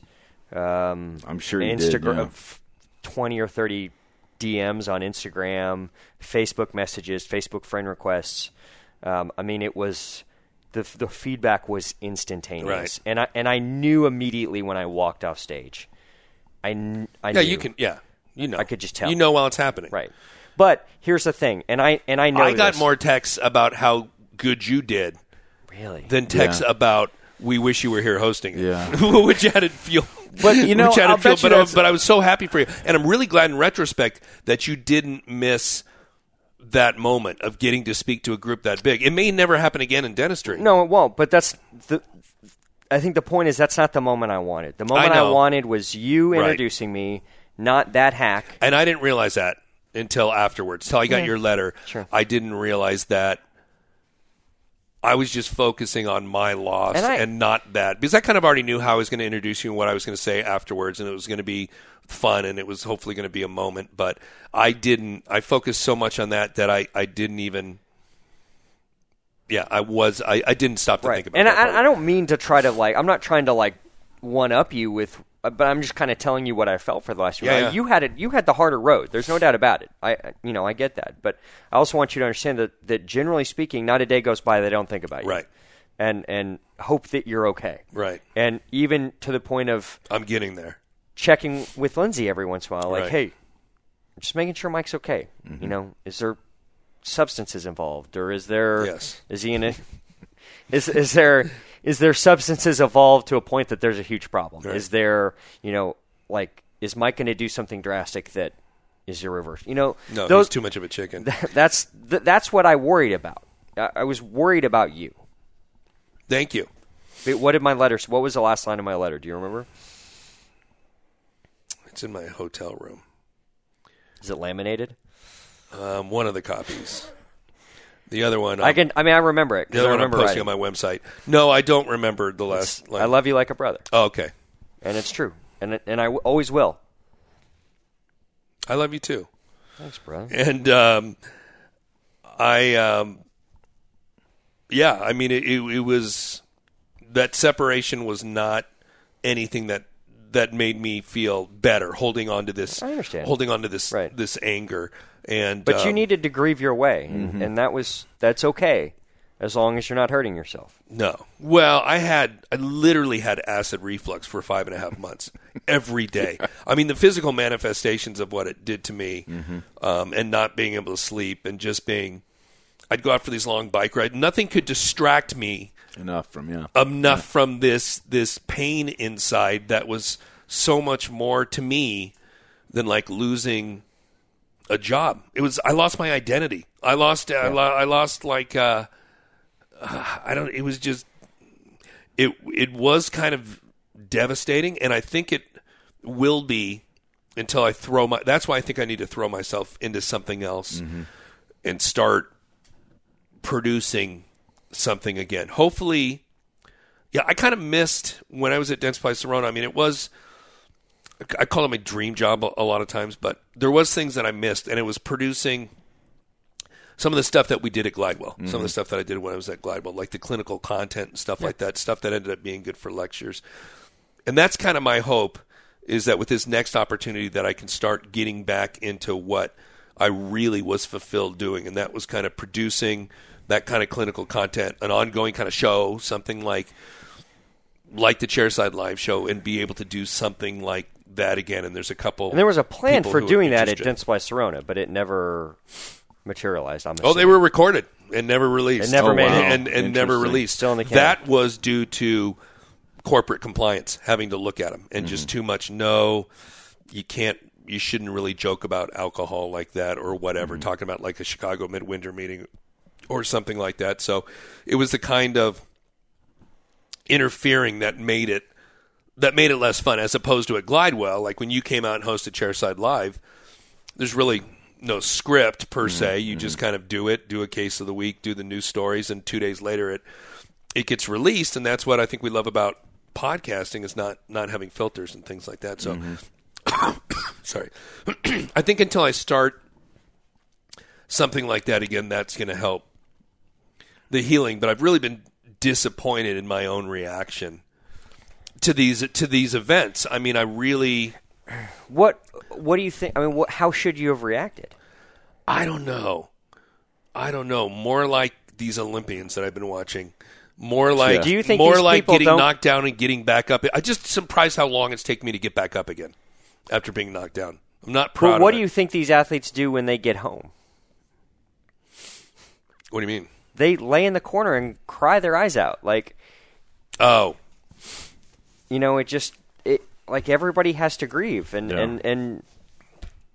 Um, I'm sure you did, Instagram, yeah. f- twenty or thirty DMs on Instagram, Facebook messages, Facebook friend requests. Um, I mean, it was the the feedback was instantaneous, Right. and I and I knew immediately when I walked off stage. I, kn- I yeah, knew. you can. Yeah, you know. I could just tell. You know while it's happening. right. But here's the thing, and I and I know I got this. more texts about how good you did really. than texts Yeah. about we wish you were here hosting it. Yeah. which had it feel. But, you know, which I'll feel, bet you but, I, that's- but I was so happy for you, and I'm really glad in retrospect that you didn't miss that moment of getting to speak to a group that big. It may never happen again in dentistry. No, it won't. But that's the. I think the point is that's not the moment I wanted. The moment I, know. wanted was you Right. introducing me, not that hack. and I didn't realize that until afterwards. Till I got Yeah. your letter, Sure. I didn't realize that I was just focusing on my loss And and, not that because I kind of already knew how I was going to introduce you and what I was going to say afterwards, and it was going to be fun and it was hopefully going to be a moment. But I didn't. I focused so much on that that I I didn't even. Yeah, I was. I, I didn't stop to right. think about it. and. I, I don't mean to try to like. I'm not trying to like one up you with. Uh, But I'm just kind of telling you what I felt for the last year. Yeah, Uh, yeah. You had it. You had the harder road. There's no doubt about it. I, I- you know, I get that. But I also want you to understand that, that generally speaking, not a day goes by that I don't think about you. Right. And and hope that you're okay. Right. And even to the point of I'm getting there. checking with Lindsay every once in a while, like, Right. hey, just making sure Mike's okay. You know, is there substances involved, or is there? Yes. Is he in it? is is there is there substances involved to a point that there's a huge problem? Right. Is there, you know, like, is Mike going to do something drastic that is irreversible? You know, No, those, he's too much of a chicken. that's th- that's what I worried about. I, I was worried about you. Thank you. But What did my letter? What was the last line of my letter? Do you remember? It's in my hotel room. Is it laminated? Um, one of the copies. The other one, I um, can. I mean, I remember it The because I other one I'm posting writing. on my website. No, I don't remember the last. line. I love you like a brother, Oh, okay. and it's true, and it- and I w- always will. I love you too. Thanks, brother. And um, I, um, yeah, I mean, it, it, it was that separation was not anything that that made me feel better. Holding on to this, I understand. Holding on to this Right. this anger, and But you um, needed to grieve your way, and, and that was that's okay, as long as you're not hurting yourself. No. Well, I had I literally had acid reflux for five and a half months every day. I mean, the physical manifestations of what it did to me, um, and not being able to sleep, and just being, I'd go out for these long bike rides. Nothing could distract me Enough from yeah. enough from this this pain inside that was so much more to me than like losing a job. It was I lost my identity. I lost uh, I, lo- I lost like uh, uh, I don't. It was just it. It was kind of devastating, and I think it will be until I throw my. That's why I think I need to throw myself into something else mm-hmm. and start producing something again. Hopefully, yeah. I kind of missed when I was at Dentsply Sirona. I mean, it was. I call it my dream job a, lot of times, but there was things that I missed, and it was producing some of the stuff that we did at Glidewell, some of the mm-hmm. stuff that I did when I was at Glidewell, like the clinical content and stuff like that, stuff that ended up being good for lectures. And that's kind of my hope is that with this next opportunity that I can start getting back into what I really was fulfilled doing, and that was kind of producing that kind of clinical content, an ongoing kind of show, something like like the Chairside Live show, and be able to do something like that again. And there's a couple. And there was a plan for doing that at interested. Dentsply Sirona, but it never materialized. I'm Oh, they were recorded and never released. It never Oh, made wow. it. and and never released. Still in the can. that was due to corporate compliance having to look at them and Mm-hmm. just too much. No, you can't. You shouldn't really joke about alcohol like that or whatever. Mm-hmm. Talking about like a Chicago midwinter meeting or something like that. So it was the kind of interfering that made it that made it less fun as opposed to at Glidewell. Like when you came out and hosted Chairside Live, there's really no script per mm-hmm. se. You mm-hmm. just kind of do it, do a case of the week, do the news stories, and two days later it it gets released. And that's what I think we love about podcasting is not not having filters and things like that. So mm-hmm. sorry. I think until I start something like that again, that's going to help the healing. But I've really been disappointed in my own reaction to these to these events. I mean, I really What What do you think? I mean, what, how should you have reacted? I don't know. I don't know. More like these Olympians that I've been watching. More like Do you think more like getting don't- knocked down and getting back up. I just surprised how long it's taken me to get back up again after being knocked down. I'm not proud. But what do you think these athletes do when they get home? What do you mean? They lay in the corner and cry their eyes out. Like Oh, you know, it just it like everybody has to grieve, and Yeah. and and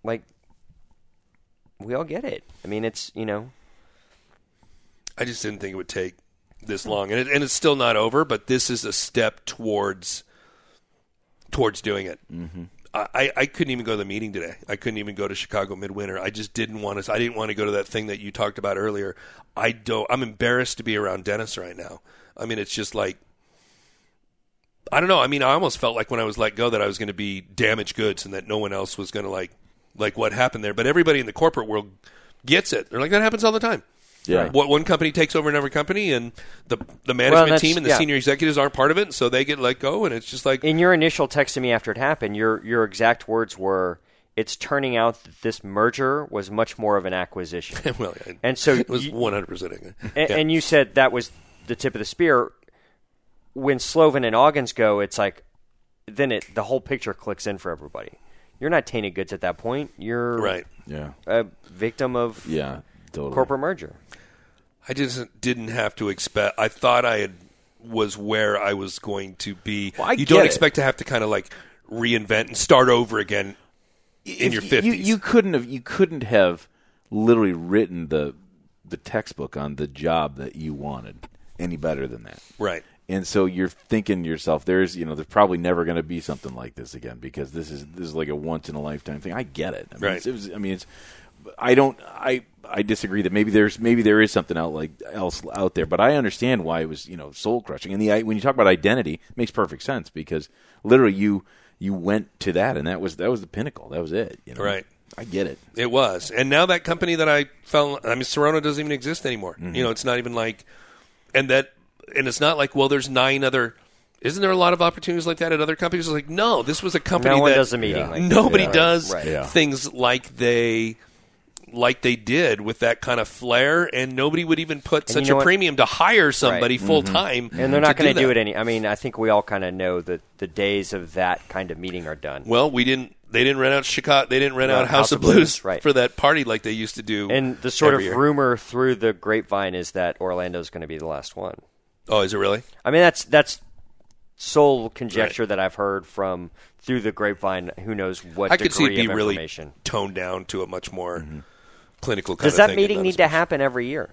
like we all get it. I mean, it's you know, I just didn't think it would take this long, and it, and it's still not over. But this is a step towards towards doing it. Mm-hmm. I, I couldn't even go to the meeting today. I couldn't even go to Chicago Midwinter. I just didn't want to. I didn't want to go to that thing that you talked about earlier. I don't. I'm embarrassed to be around Dennis right now. I mean, it's just like I don't know. I mean, I almost felt like when I was let go that I was going to be damaged goods and that no one else was going to like like what happened there. But everybody in the corporate world gets it. They're like that happens all the time. Yeah. What one company takes over another company, and the the management that's- team and the yeah. senior executives aren't part of it, so they get let go, and it's just like In your initial text to me after it happened, your your exact words were, "It's turning out that this merger was much more of an acquisition." well, I- and so it was one hundred percent. and, and you said that was the tip of the spear. When Slovin and Augins go, it's like then it the whole picture clicks in for everybody. You're not tainted goods at that point. You're Right. Yeah. a victim of Yeah. Totally. corporate merger. I just didn't have to expect. I thought I had was where I was going to be. Well, I you get don't it. expect to have to kind of like reinvent and start over again in If your fifties. You, you couldn't have. You couldn't have literally written the the textbook on the job that you wanted any better than that. right. And so you're thinking to yourself, there's you know, there's probably never going to be something like this again because this is this is like a once in a lifetime thing. I get it. I mean, Right. it's, it was, I mean, it's. I don't. I I disagree that maybe there's maybe there is something out like else out there, but I understand why it was you know soul crushing. And the when you talk about identity, it makes perfect sense because literally you you went to that and that was that was the pinnacle. That was it. You know? Right. I get it. It was, and now that company that I fell, I mean, Sirona doesn't even exist anymore. Mm-hmm. You know, it's not even like, and that, and it's not like, well, there's nine other. Isn't there a lot of opportunities like that at other companies? It's like, no, this was a company No one that does a meeting like nobody Yeah. does Right. Yeah. things like they. Like they did with that kind of flair, and nobody would even put you such know a what? premium to hire somebody Mm-hmm. full time. And they're not going to do it any. I mean, I think we all kind of know that the days of that kind of meeting are done. Well, we didn't. They didn't rent out Chicago. They didn't rent No, out House, of Blues, right. for that party like they used to do. and the sort of year. rumor through the grapevine is that Orlando's going to be the last one. Oh, is it really? I mean, that's that's sole conjecture that I've heard from through the grapevine. Who knows what I degree could see it be really toned down to a much more Mm-hmm. clinical. Kind Does of that thing meeting need to happen every year?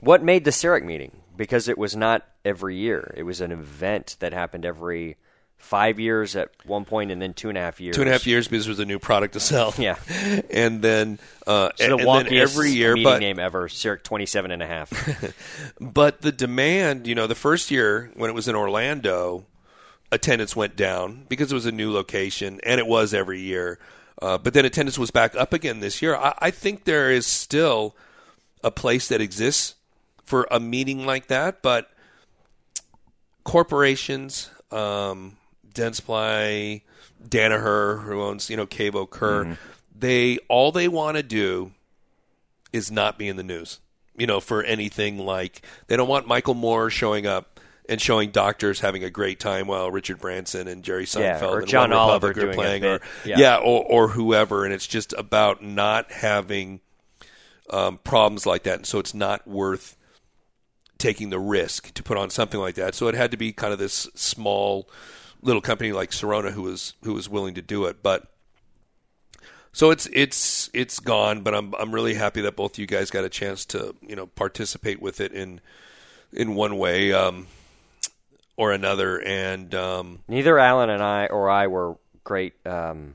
What made the CEREC meeting? Because it was not every year. It was an event that happened every five years at one point, and then two and a half years. Two and a half years because there was a new product to sell. Yeah. and then uh, So the and every year, meeting but name ever, CEREC 27 and a half. but the demand, you know, the first year when it was in Orlando, attendance went down because it was a new location, and it was every year. Uh, but then attendance was back up again this year. I, I think there is still a place that exists for a meeting like that, but corporations, um, Dentsply, Danaher, who owns you know KaVo Kerr, they all they want to do is not be in the news. You know, for anything like they don't want Michael Moore showing up and showing doctors having a great time while Richard Branson and Jerry Yeah, Seinfeld or and John Oliver are playing, or Yeah. or, or whoever, and it's just about not having um, problems like that, and so it's not worth taking the risk to put on something like that. So it had to be kind of this small little company like Sirona who was who was willing to do it, but. So it's it's it's gone, but I'm I'm really happy that both of you guys got a chance to you know participate with it in in one way um, or another, and um, Neither Alan and I or I were great um,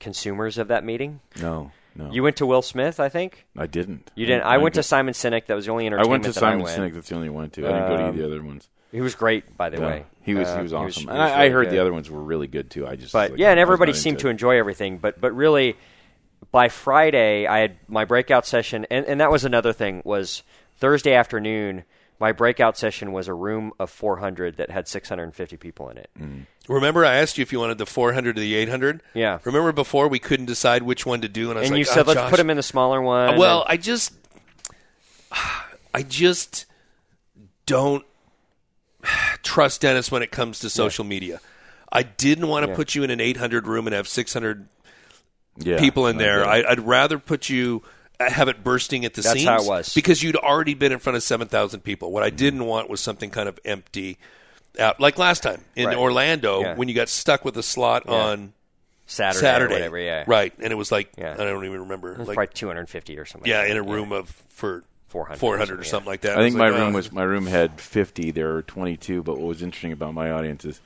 consumers of that meeting. No, no. You went to Will Smith, I think. I didn't. You didn't. I went to Simon Sinek. That was the only entertainment. I went to that Simon I went. Sinek. That's the only one I went to. I didn't go to any of the other ones. He was great, by the Yeah. way. He was Uh, he was awesome, he and was I, I really heard good. the other ones were really good too. I just But like, yeah, and everybody seemed to enjoy everything. But but really, by Friday, I had my breakout session, and, and that was another thing. Was Thursday afternoon, my breakout session was a room of 400 that had 650 people in it. Mm. remember I asked you if you wanted the 400 or the 800. Yeah. Remember before we couldn't decide which one to do, and I was And like, you said "Oh, let's Josh." put them in the smaller one. Well, and- I just, I just don't trust Dennis when it comes to social media. I didn't want to Yeah. put you in an 800 room and have 600 yeah, people in there. I, I'd rather put you uh, have it bursting at the That's seams how it was. because you'd already been in front of 7,000 people. What I didn't want was something kind of empty. Out, like last time in Right. Orlando Yeah. when you got stuck with a slot Yeah. on Saturday, Saturday, or whatever. Yeah, right, and it was like Yeah. I don't even remember, It was like probably 250 or something. yeah, like in a room of for 400 400 or or something, something like that. I think was my like, room oh. was my room had 50. There were 22. But what was interesting about my audience is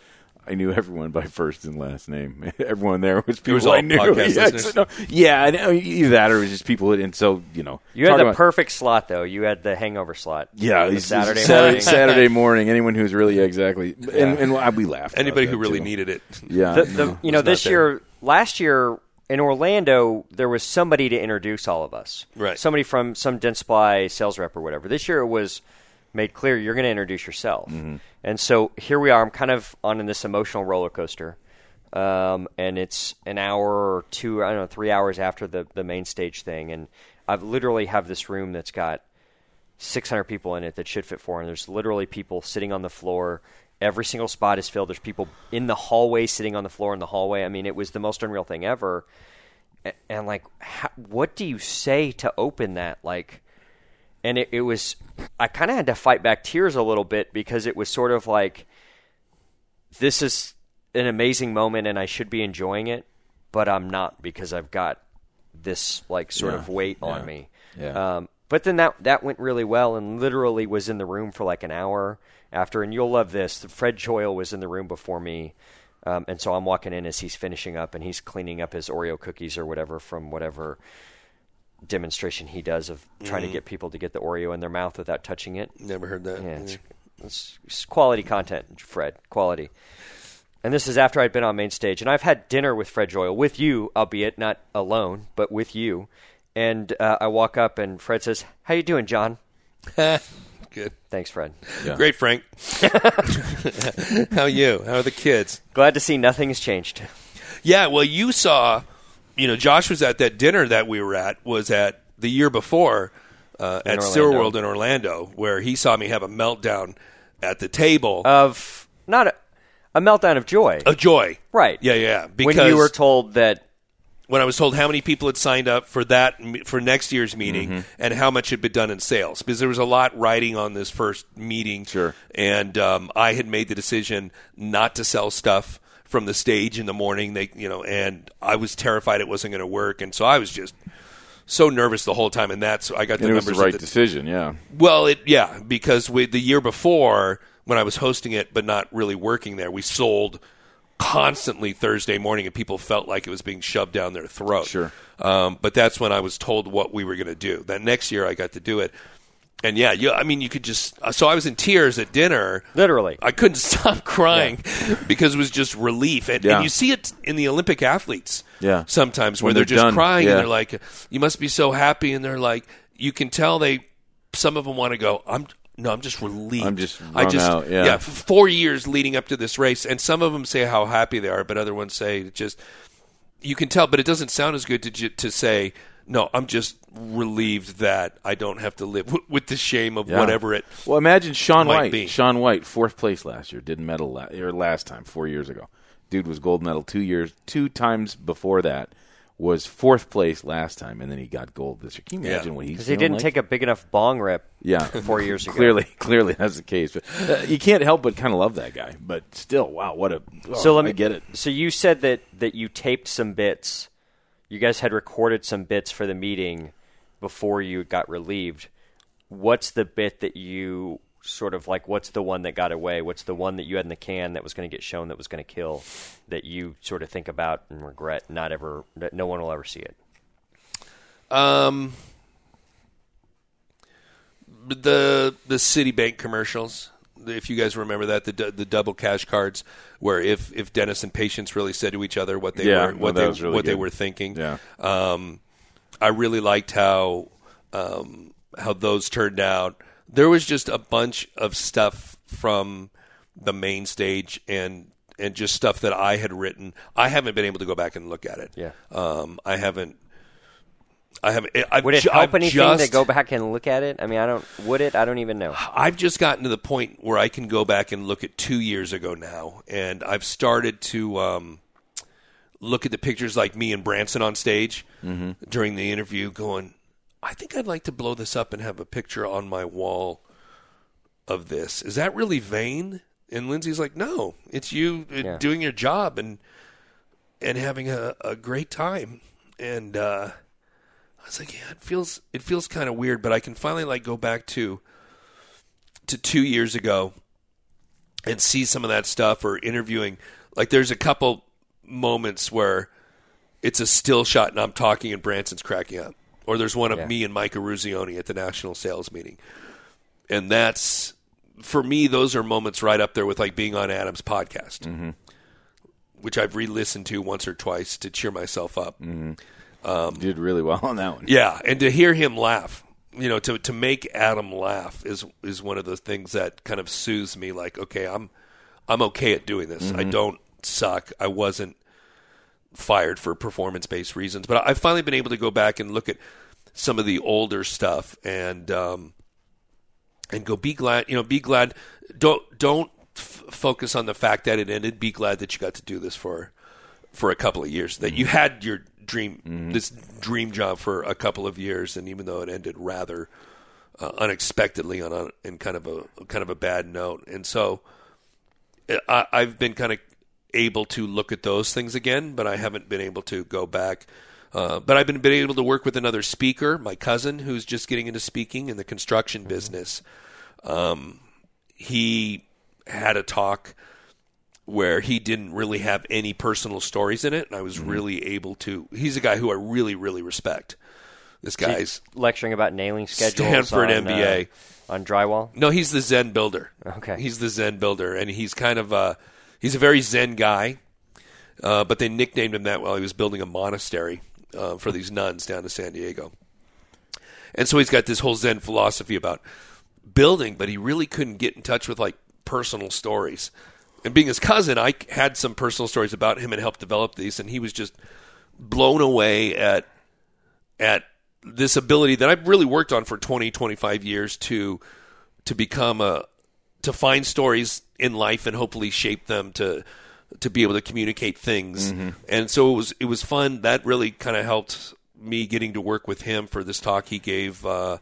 I knew everyone by first and last name. everyone there was people was I knew. yeah, so no- yeah, I know, either that or it was just people. And so you know, You had the about- perfect slot though. You had the hangover slot. Yeah, it's- Saturday it's morning. Saturday morning. Anyone who's really yeah, exactly, and, and I- we laughed. Anybody about who that, really too. needed it. Yeah, the, the, no. you know, was not this there. year, last year in Orlando, there was somebody to introduce all of us. Right. Somebody from some Dentsply sales rep or whatever. This year it was made clear you're going to introduce yourself. Mm-hmm. And so here we are. I'm kind of on in this emotional roller coaster. Um, and it's an hour or two, I don't know, three hours after the, the main stage thing. And I've literally have this room that's got 600 people in it that should fit four, and there's literally people sitting on the floor. Every single spot is filled. There's people in the hallway sitting on the floor in the hallway. I mean, it was the most unreal thing ever. And like, how, what do you say to open that? Like, and it, it was, I kind of had to fight back tears a little bit because it was sort of like, this is an amazing moment and I should be enjoying it, but I'm not because I've got this like sort Yeah. of weight on me. Yeah. Um, but then that that went really well, and literally was in the room for like an hour after. And you'll love this. Fred Joyal was in the room before me, um, and so I'm walking in as he's finishing up, and he's cleaning up his Oreo cookies or whatever from whatever demonstration he does of trying to get people to get the Oreo in their mouth without touching it. Never heard that. Yeah, it's, it's, it's quality content, Fred. Quality. And this is after I'd been on main stage, and I've had dinner with Fred Joyal, with you, albeit not alone, but with you. And uh, I walk up, and Fred says, "How you doing, John?" Good. Thanks, Fred. Yeah. Great, Frank. How are you? How are the kids? Glad to see nothing has changed. Yeah, well, you saw, you know, Josh was at that dinner that we were at, was at the year before uh, at Orlando. Steel World in Orlando, where he saw me have a meltdown at the table Of not a, a meltdown of joy, of joy. right? Yeah, yeah. Because when you were told that when I was told how many people had signed up for that for next year's meeting Mm-hmm. and how much had been done in sales, because there was a lot riding on this first meeting. Sure. And um, I had made the decision not to sell stuff from the stage in the morning. They, you know, and I was terrified it wasn't going to work, and so I was just so nervous the whole time. And that's I got the and it was numbers. the right the- decision. Yeah, well, it yeah, because we, the year before when I was hosting it but not really working there, we sold constantly Thursday morning, and people felt like it was being shoved down their throat. Sure. Um, but that's when I was told what we were going to do. That next year, I got to do it, and yeah, you, I mean, you could just. So I was in tears at dinner. literally, I couldn't stop crying because it was just relief, and, Yeah. and you see it in the Olympic athletes. Yeah. sometimes where they're, they're just done, crying yeah. and they're like, "You must be so happy," and they're like, you can tell they. Some of them want to go. I'm no, I'm just relieved. I'm just I just out, yeah. f- four years leading up to this race, and some of them say how happy they are, but other ones say just you can tell, but it doesn't sound as good to to say. No, I'm just relieved that I don't have to live w- with the shame of Yeah. whatever it. Well, imagine Shaun White. be. Shaun White, fourth place last year, didn't medal la- or last time, four years ago. Dude was gold medal two years, two times before that. Was fourth place last time, and then he got gold this year. Can you Yeah. imagine what he's because he didn't like? take a big enough bong rip. yeah four years ago. Clearly, clearly that's the case. But uh, you can't help but kind of love that guy. But still, wow, what a oh, So let me I get it. So you said that that you taped some bits. You guys had recorded some bits for the meeting before you got relieved. What's the bit that you sort of like? What's the one that got away? What's the one that you had in the can that was going to get shown that was going to kill? That you sort of think about and regret not ever. That no one will ever see it. Um, the the Citibank commercials. If you guys remember that, the the double cash cards, where if if Dennis and patients really said to each other what they Yeah, were what that they really what they were thinking. Yeah. Um, I really liked how um, how those turned out. There was just a bunch of stuff from the main stage and and just stuff that I had written. I haven't been able to go back and look at it. Yeah. Um, I haven't. I haven't. I've Would it ju- help I've anything just, to go back and look at it? I mean, I don't. Would it? I don't even know. I've just gotten to the point where I can go back and look at two years ago now, and I've started to um, look at the pictures like me and Branson on stage during the interview, going, I think I'd like to blow this up and have a picture on my wall of this. Is that really vain? And Lindsay's like, No, it's you uh, Yeah. doing your job and and having a, a great time. And uh, I was like, yeah, it feels it feels kind of weird, but I can finally like go back to to two years ago and see some of that stuff or interviewing. Like there's a couple moments where it's a still shot and I'm talking and Branson's cracking up. Or there's one of Yeah. me and Mike Eruzione at the national sales meeting. And that's for me, those are moments right up there with like being on Adam's podcast, mm-hmm. which I've re-listened to once or twice to cheer myself up. Mm-hmm. Um, you did really well on that one. Yeah, and to hear him laugh, you know, to to make Adam laugh is is one of the things that kind of soothes me. Like, okay, I'm I'm okay at doing this. I mm-hmm. don't suck. I wasn't fired for performance based reasons, but I've finally been able to go back and look at some of the older stuff and um, and go be glad. You know, be glad. Don't don't f- focus on the fact that it ended. Be glad that you got to do this for for a couple of years. That you had your dream this dream job for a couple of years, and even though it ended rather uh, unexpectedly on a, in kind of a kind of a bad note, and so I, I've been kind of able to look at those things again, but I haven't been able to go back. Uh, but I've been, been able to work with another speaker, my cousin, who's just getting into speaking in the construction business. Um, he had a talk where he didn't really have any personal stories in it, and I was really able to. He's a guy who I really, really respect. This guy's lecturing about nailing schedules. Stanford on, MBA. uh, on drywall. No, he's the Zen builder. Okay. He's the Zen builder, and he's kind of a he's a very Zen guy. Uh, but they nicknamed him that while he was building a monastery uh, for these nuns down to San Diego. And so he's got this whole Zen philosophy about building, but he really couldn't get in touch with like personal stories. And being his cousin, I had some personal stories about him and helped develop these, and he was just blown away at at this ability that I've really worked on for 20, 25 years to to become a to find stories in life and hopefully shape them to to be able to communicate things. And so it was it was fun. That really kind of helped me getting to work with him for this talk he gave uh,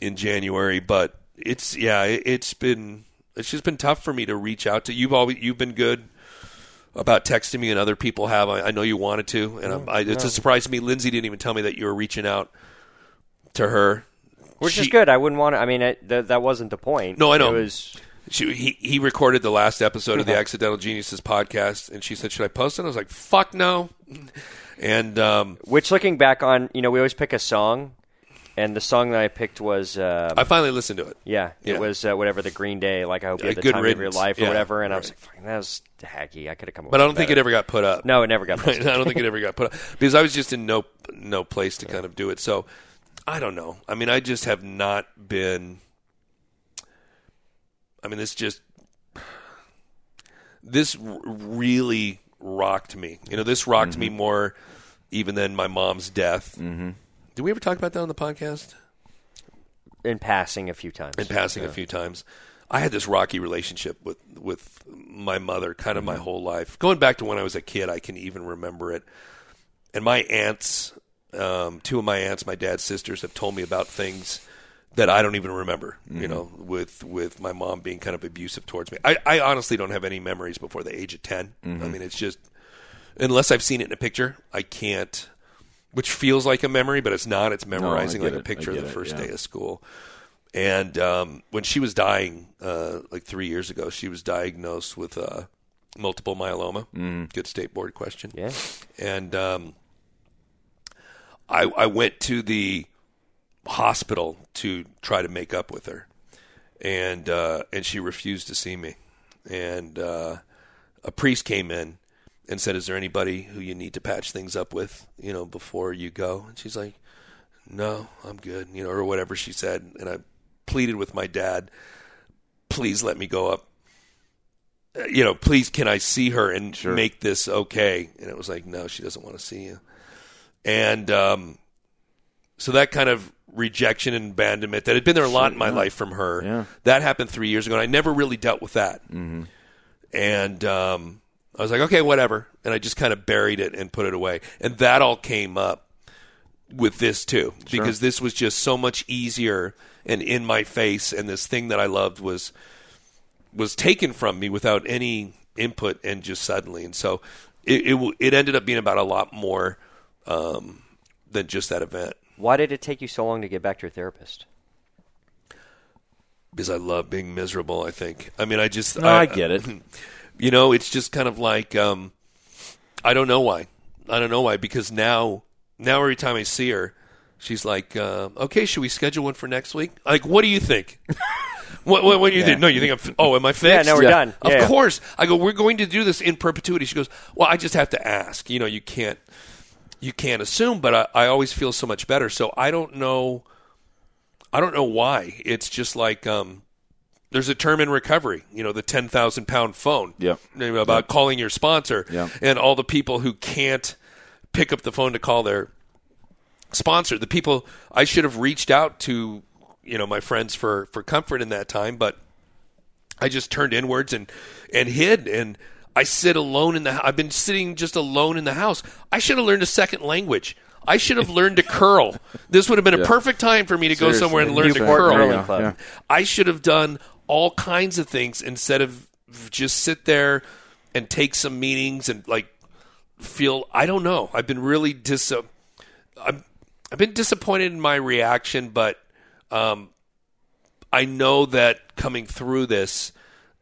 in January. But it's yeah, it, it's been it's just been tough for me to reach out to. You've always you've been good about texting me, and other people have. I, I know you wanted to, and I'm, I, it's a surprise to me. Lindsay didn't even tell me that you were reaching out to her. Which She- is good. I wouldn't want to. I mean, it, th- that wasn't the point. No, I know. It was. She, he, he recorded the last episode of the Accidental Geniuses podcast, and she said, "Should I post it?" I was like, "Fuck no." And um, Which, looking back on, you know, we always pick a song, and the song that I picked was, uh, I finally listened to it. yeah, Yeah. it was uh, whatever the Green Day, like I hope you had the Good time of your life or Yeah, whatever, and I was like, "Fucking, that was hacky. I could have come. up But I don't think better. it ever got put up. No, it never got. Right? I don't think it ever got put up because I was just in no no place to kind of do it. So I don't know. I mean, I just have not been. I mean, this just this really rocked me. You know, this rocked me more even than my mom's death. Mm-hmm. Did we ever talk about that on the podcast? in passing a few times. in passing a few times. I had this rocky relationship with with my mother kind of my whole life. Going back to when I was a kid, I can even remember it. And my aunts, um, two of my aunts, my dad's sisters, have told me about things that I don't even remember. You know, with with my mom being kind of abusive towards me. I, I honestly don't have any memories before the age of 10 I mean, it's just unless I've seen it in a picture, I can't. Which feels like a memory, but it's not. It's memorizing get like a it. I picture of the it, first yeah. day of school. And um, when she was dying, uh, like three years ago, she was diagnosed with uh, multiple myeloma. Mm. Good state board question. Yeah. And um, I, I went to the hospital to try to make up with her, and uh, and she refused to see me. And uh, a priest came in and said, "Is there anybody who you need to patch things up with, you know, before you go?" And she's like, "No, I'm good," you know, or whatever she said. And I pleaded with my dad, "Please let me go up." Uh, You know, please, can I see her and make this okay? And it was like, no, she doesn't want to see you. And um, so that kind of rejection and abandonment that had been there a lot in my life from her. Yeah. That happened three years ago, and I never really dealt with that. Mm-hmm. And um, I was like, okay, whatever. And I just kind of buried it and put it away. And that all came up with this too, because this was just so much easier and in my face. And this thing that I loved was was taken from me without any input and just suddenly. And so it it, it ended up being about a lot more um, than just that event. Why did it take you so long to get back to your therapist? because I love being miserable. I think. I mean, I just No, I get it. You know, it's just kind of like um, I don't know why. I don't know why because now now every time I see her, she's like, uh, "Okay, should we schedule one for next week?" Like, what do you think? what, what, what do you think? No, you think I'm? f- Oh, am I fixed? Yeah, no, we're Yeah. done. Of Yeah. course. I go, we're going to do this in perpetuity. She goes, well, I just have to ask. You know, you can't, you can't assume, but I, I always feel so much better. So I don't know, I don't know why. It's just like, um, there's a term in recovery, you know, the 10,000 pound phone. Yep. Know, About calling your sponsor Yep. and all the people who can't pick up the phone to call their sponsor. The people I should have reached out to, you know, my friends for, for comfort in that time, but I just turned inwards and and hid and I sit alone in the I've been sitting just alone in the house. I should have learned a second language. I should have learned to curl. This would have been a perfect time for me to go somewhere and learn to curl. Curling Club. Yeah. I should have done all kinds of things instead of just sit there and take some meetings and like feel I don't know. I've been really dis I've, I've been disappointed in my reaction, but um, I know that coming through this,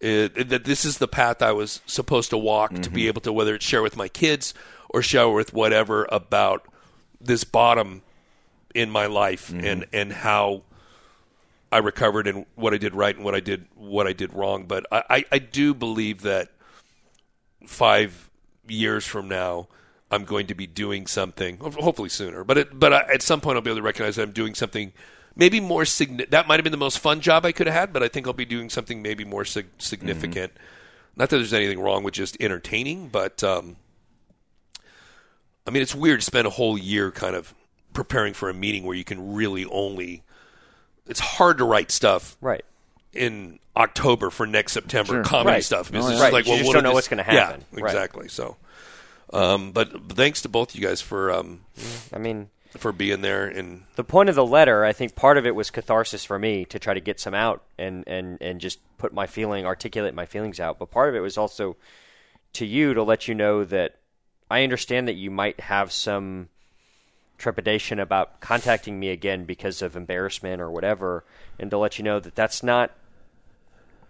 uh, that this is the path I was supposed to walk to be able to whether it's share with my kids or share with whatever about this bottom in my life and and how I recovered and what I did right and what I did what I did wrong. But I, I, I do believe that five years from now, I'm going to be doing something. Hopefully sooner, but it, but I, at some point I'll be able to recognize that I'm doing something. Maybe more signi- that might have been the most fun job I could have had, but I think I'll be doing something maybe more sig- significant. Not that there's anything wrong with just entertaining, but um, I mean it's weird to spend a whole year kind of preparing for a meeting where you can really only. It's hard to write stuff Right. in October for next September comedy Right. stuff. Because. Right, like, you well, just don't know this- what's gonna happen. Yeah, Right. exactly. So, um, but, but thanks to both you guys for um, I mean, for being there and the point of the letter, I think part of it was catharsis for me to try to get some out and, and, and just put my feeling, articulate my feelings out. But part of it was also to you to let you know that I understand that you might have some trepidation about contacting me again because of embarrassment or whatever, and to let you know that that's not.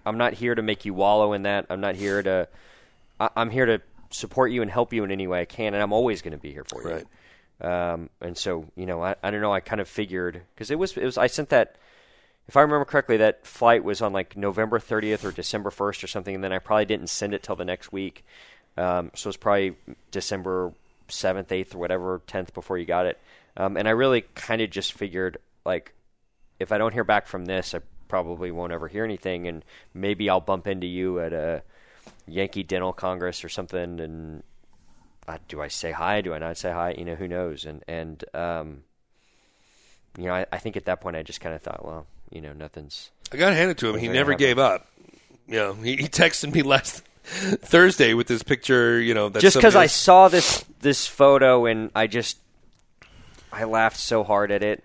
I'm not here to make you wallow in that. I'm not here to. I, I'm here to support you and help you in any way I can, and I'm always going to be here for you. Right. Um, and so, you know, I, I don't know. I kind of figured because it was it was I sent that. If I remember correctly, that flight was on like November 30th or December 1st or something, and then I probably didn't send it till the next week. Um, so it's probably December 7th, 8th, or whatever, 10th before you got it. Um, and I really kind of just figured, like, if I don't hear back from this, I probably won't ever hear anything, and maybe I'll bump into you at a Yankee Dental Congress or something, and do I say hi? Do I not say hi? You know, who knows? And and um, you know, I, I think at that point I just kind of thought, well, you know, nothing's. I got to hand it to him. He never happy. gave up. You know, he, he texted me last Thursday with this picture. You know, that's just because I saw this this photo and I just I laughed so hard at it,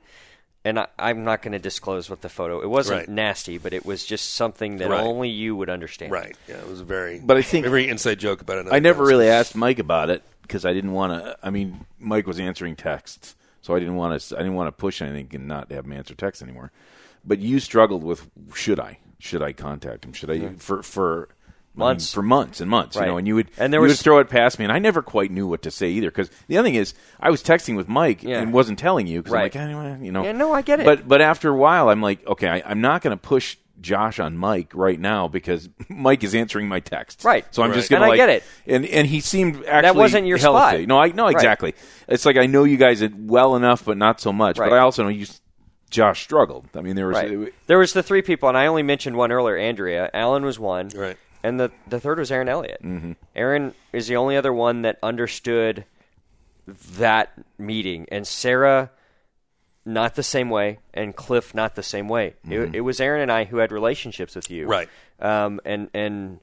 and I, I'm not going to disclose what the photo. It wasn't Right. nasty, but it was just something that Right. only you would understand. right. Yeah, it was a very. But I think- a very inside joke about it. I never really asked Mike about it because I didn't want to. I mean, Mike was answering texts, so I didn't want to. I didn't want to push anything and not have him answer texts anymore. But you struggled with should I? Should I contact him? Should I for for I mean, Months. for months and months? Right. You know, and you would And there you was- would throw it past me, and I never quite knew what to say either. Because the other thing is, I was texting with Mike Yeah. and wasn't telling you because Right. I'm like, anyway, you know. Yeah, no, I get it. But but after a while, I'm like, okay, I, I'm not going to push. Josh on Mike right now because Mike is answering my texts. Right. So I'm Right. just gonna And I like get it. and and he seemed actually that wasn't your healthy. spot. No, I no Right. exactly. It's like I know you guys well enough, but not so much. Right. But I also know you. Josh struggled. I mean, there was Right. There was the three people, and I only mentioned one earlier. Andrea, Alan was one, Right. and the the third was Aaron Elliott. Mm-hmm. Aaron is the only other one that understood that meeting, and Sarah, not the same way, and Cliff, not the same way. It, it was Aaron and I who had relationships with you, Right. Um, and and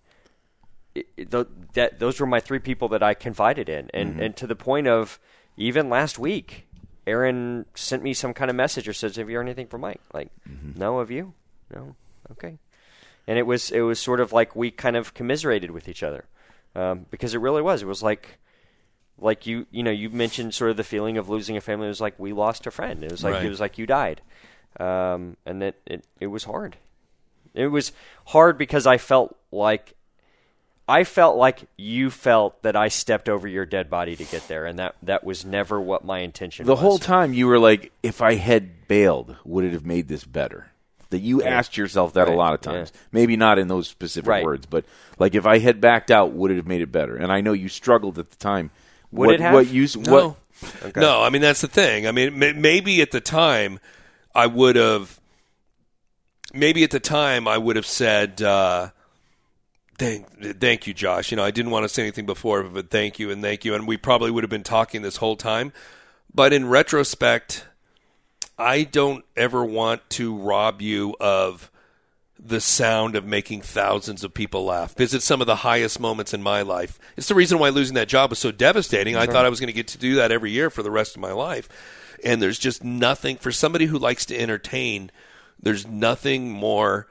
it, it- tho- that those were my three people that I confided in, and and to the point of even last week, Aaron sent me some kind of message or says, "Have you heard anything from Mike?" Like, no, have you? No, okay. And it was it was sort of like we kind of commiserated with each other um, because it really was. It was like like you you know you mentioned sort of the feeling of losing a family. It was like we lost a friend. It was like Right. it was like you died, um, and that it it was hard. It was hard because I felt like I felt like you felt that I stepped over your dead body to get there, and that that was never what my intention. Was. The was. whole time you were like, if I had bailed, would it have made this better? That you asked yourself that a lot of yeah. times. Maybe not in those specific Right. words, but like if I had backed out, would it have made it better? And I know you struggled at the time. Would what, it have? What you No, what? no. I mean, that's the thing. I mean, may- maybe at the time, I would have. Maybe at the time, I would have said, uh, "Thank, thank you, Josh." You know, I didn't want to say anything before, but thank you and thank you, and we probably would have been talking this whole time. But in retrospect, I don't ever want to rob you of the sound of making thousands of people laugh because it's some of the highest moments in my life. It's the reason why losing that job was so devastating. I thought I was going to get to do that every year for the rest of my life. And there's just nothing for somebody who likes to entertain, there's nothing more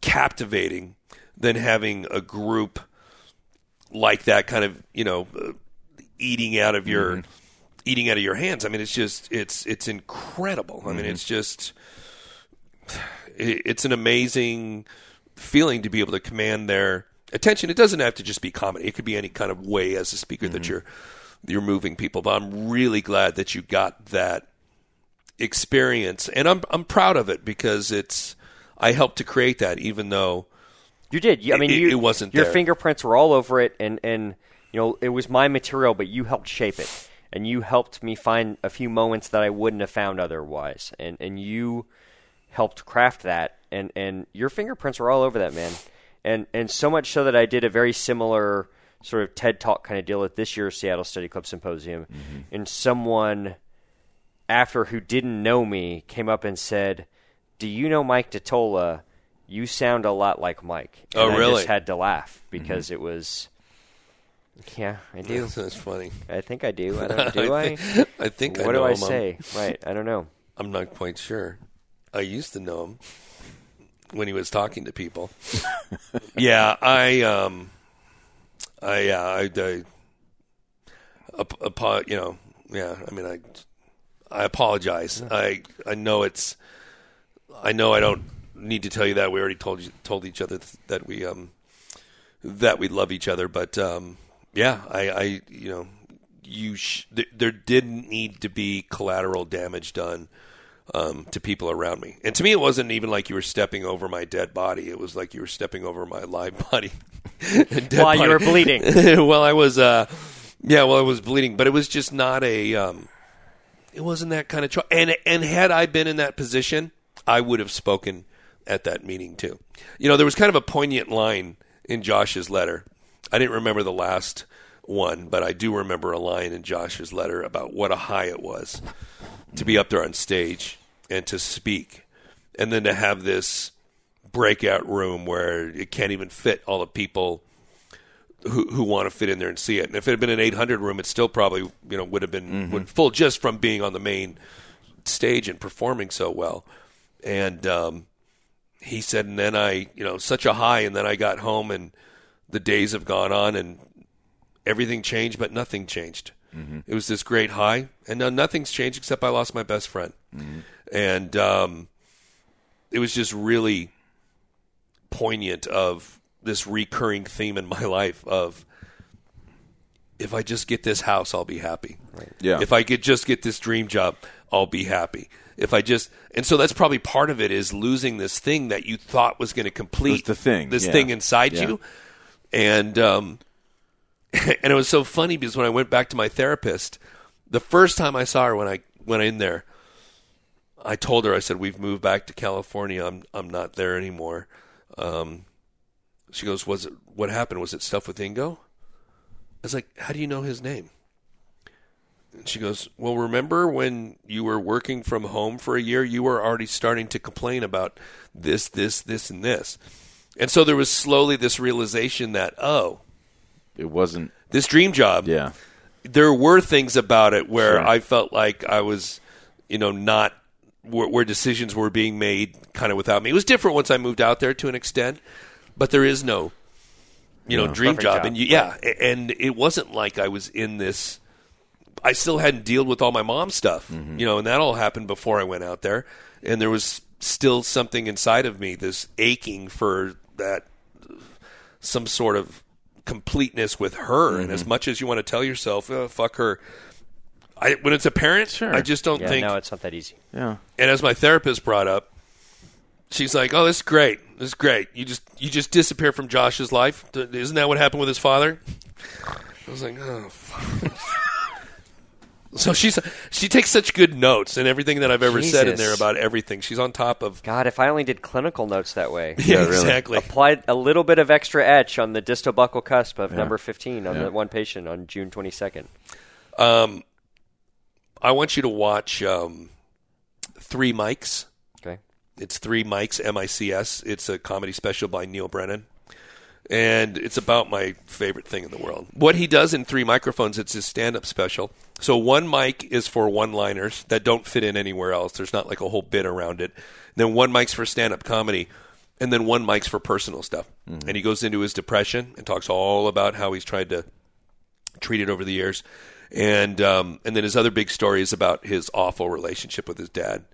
captivating than having a group like that kind of, you know, uh, eating out of your eating out of your hands. I mean, it's just it's it's incredible. I mean, it's just it's an amazing feeling to be able to command their attention. It doesn't have to just be comedy. It could be any kind of way as a speaker that mm-hmm. you're you're moving people. But I'm really glad that you got that experience, and I'm I'm proud of it because it's I helped to create that, even though You did. I mean, It- you, it wasn't Your there. fingerprints were all over it, and and you know it was my material, but you helped shape it, and you helped me find a few moments that I wouldn't have found otherwise, and and you helped craft that, and and your fingerprints were all over that man, and and so much so that I did a very similar sort of TED Talk kind of deal at this year's Seattle Study Club Symposium, mm-hmm. and someone after who didn't know me came up and said, "Do you know Mike DiTolla? You sound a lot like Mike." Oh, and Oh, I really? just had to laugh mm-hmm. because it was. Yeah, I do. that's funny. I think I do. I don't. Do I? think, I think I what know do I say? Right. I don't know. I'm not quite sure. I used to know him when he was talking to people. yeah, I um, I uh, I, I ap- you know, yeah. I mean, I I apologize. I I know it's. I know I don't need to tell you that. We already told you told each other th- that we um that we love each other. But um, yeah, I, I you know you sh- th- there didn't need to be collateral damage done um, to people around me. And to me, it wasn't even like you were stepping over my dead body. It was like you were stepping over my live body. While you were bleeding. well, I was, uh, yeah, well, I was bleeding, but it was just not a, um, it wasn't that kind of choice. And and had I been in that position, I would have spoken at that meeting too. You know, there was kind of a poignant line in Josh's letter. I didn't remember the last one, but I do remember a line in Josh's letter about what a high it was to be up there on stage and to speak, and then to have this breakout room where it can't even fit all the people who, who want to fit in there and see it. And if it had been an 800 room, it still probably you know would have been would full just from being on the main stage and performing so well. And um, he said, and then I you know such a high, and then I got home, and the days have gone on, and everything changed, but nothing changed. It was this great high, and now nothing's changed except I lost my best friend, and um, it was just really poignant of this recurring theme in my life of if I just get this house, I'll be happy. Yeah. If I could just get this dream job, I'll be happy. If I just and so that's probably part of it is losing this thing that you thought was going to complete the thing, this yeah. thing inside Yeah. you, and um, and it was so funny because when I went back to my therapist, the first time I saw her when I went in there, I told her I said we've moved back to California. I'm I'm not there anymore. Um, she goes, "Was it what happened? Was it stuff with Ingo?" I was like, "How do you know his name?" And she goes, "Well, remember when you were working from home for a year? You were already starting to complain about this, this, this, and this." And so there was slowly this realization that, oh, It wasn't. this dream job, Yeah. there were things about it where Sure. I felt like I was, you know, not where, where decisions were being made kind of without me. It was different once I moved out there to an extent, but there is no, you know, dream job. job. And you, yeah, a- and it wasn't like I was in this. I still hadn't dealt with all my mom's stuff, Mm-hmm. you know, and that all happened before I went out there. And there was still something inside of me, this aching for that some sort of completeness with her. And Mm-hmm. as much as you want to tell yourself, oh, "Fuck her," I, when it's a parent, Sure. I just don't Yeah, think. no, it's not that easy. Yeah. and as my therapist brought up, she's like, "Oh, this is great. This is great. You just you just disappear from Josh's life. Isn't that what happened with his father?" I was like, "Oh." Fuck." So she's she takes such good notes and everything that I've ever said in there about everything. She's on top of God, if I only did clinical notes that way. yeah, really. exactly. Applied a little bit of extra etch on the distal buccal cusp of Yeah. number 15 on Yeah. the one patient on June 22nd. Um, I want you to watch um, Three Mics. Okay. It's Three Mics, M I C S. It's a comedy special by Neal Brennan. And it's about my favorite thing in the world. What he does in three microphones, it's his stand up special. So one mic is for one liners that don't fit in anywhere else. There's not like a whole bit around it. Then one mic's for stand up comedy. And then one mic's for personal stuff. And he goes into his depression and talks all about how he's tried to treat it over the years. And um, and then his other big story is about his awful relationship with his dad.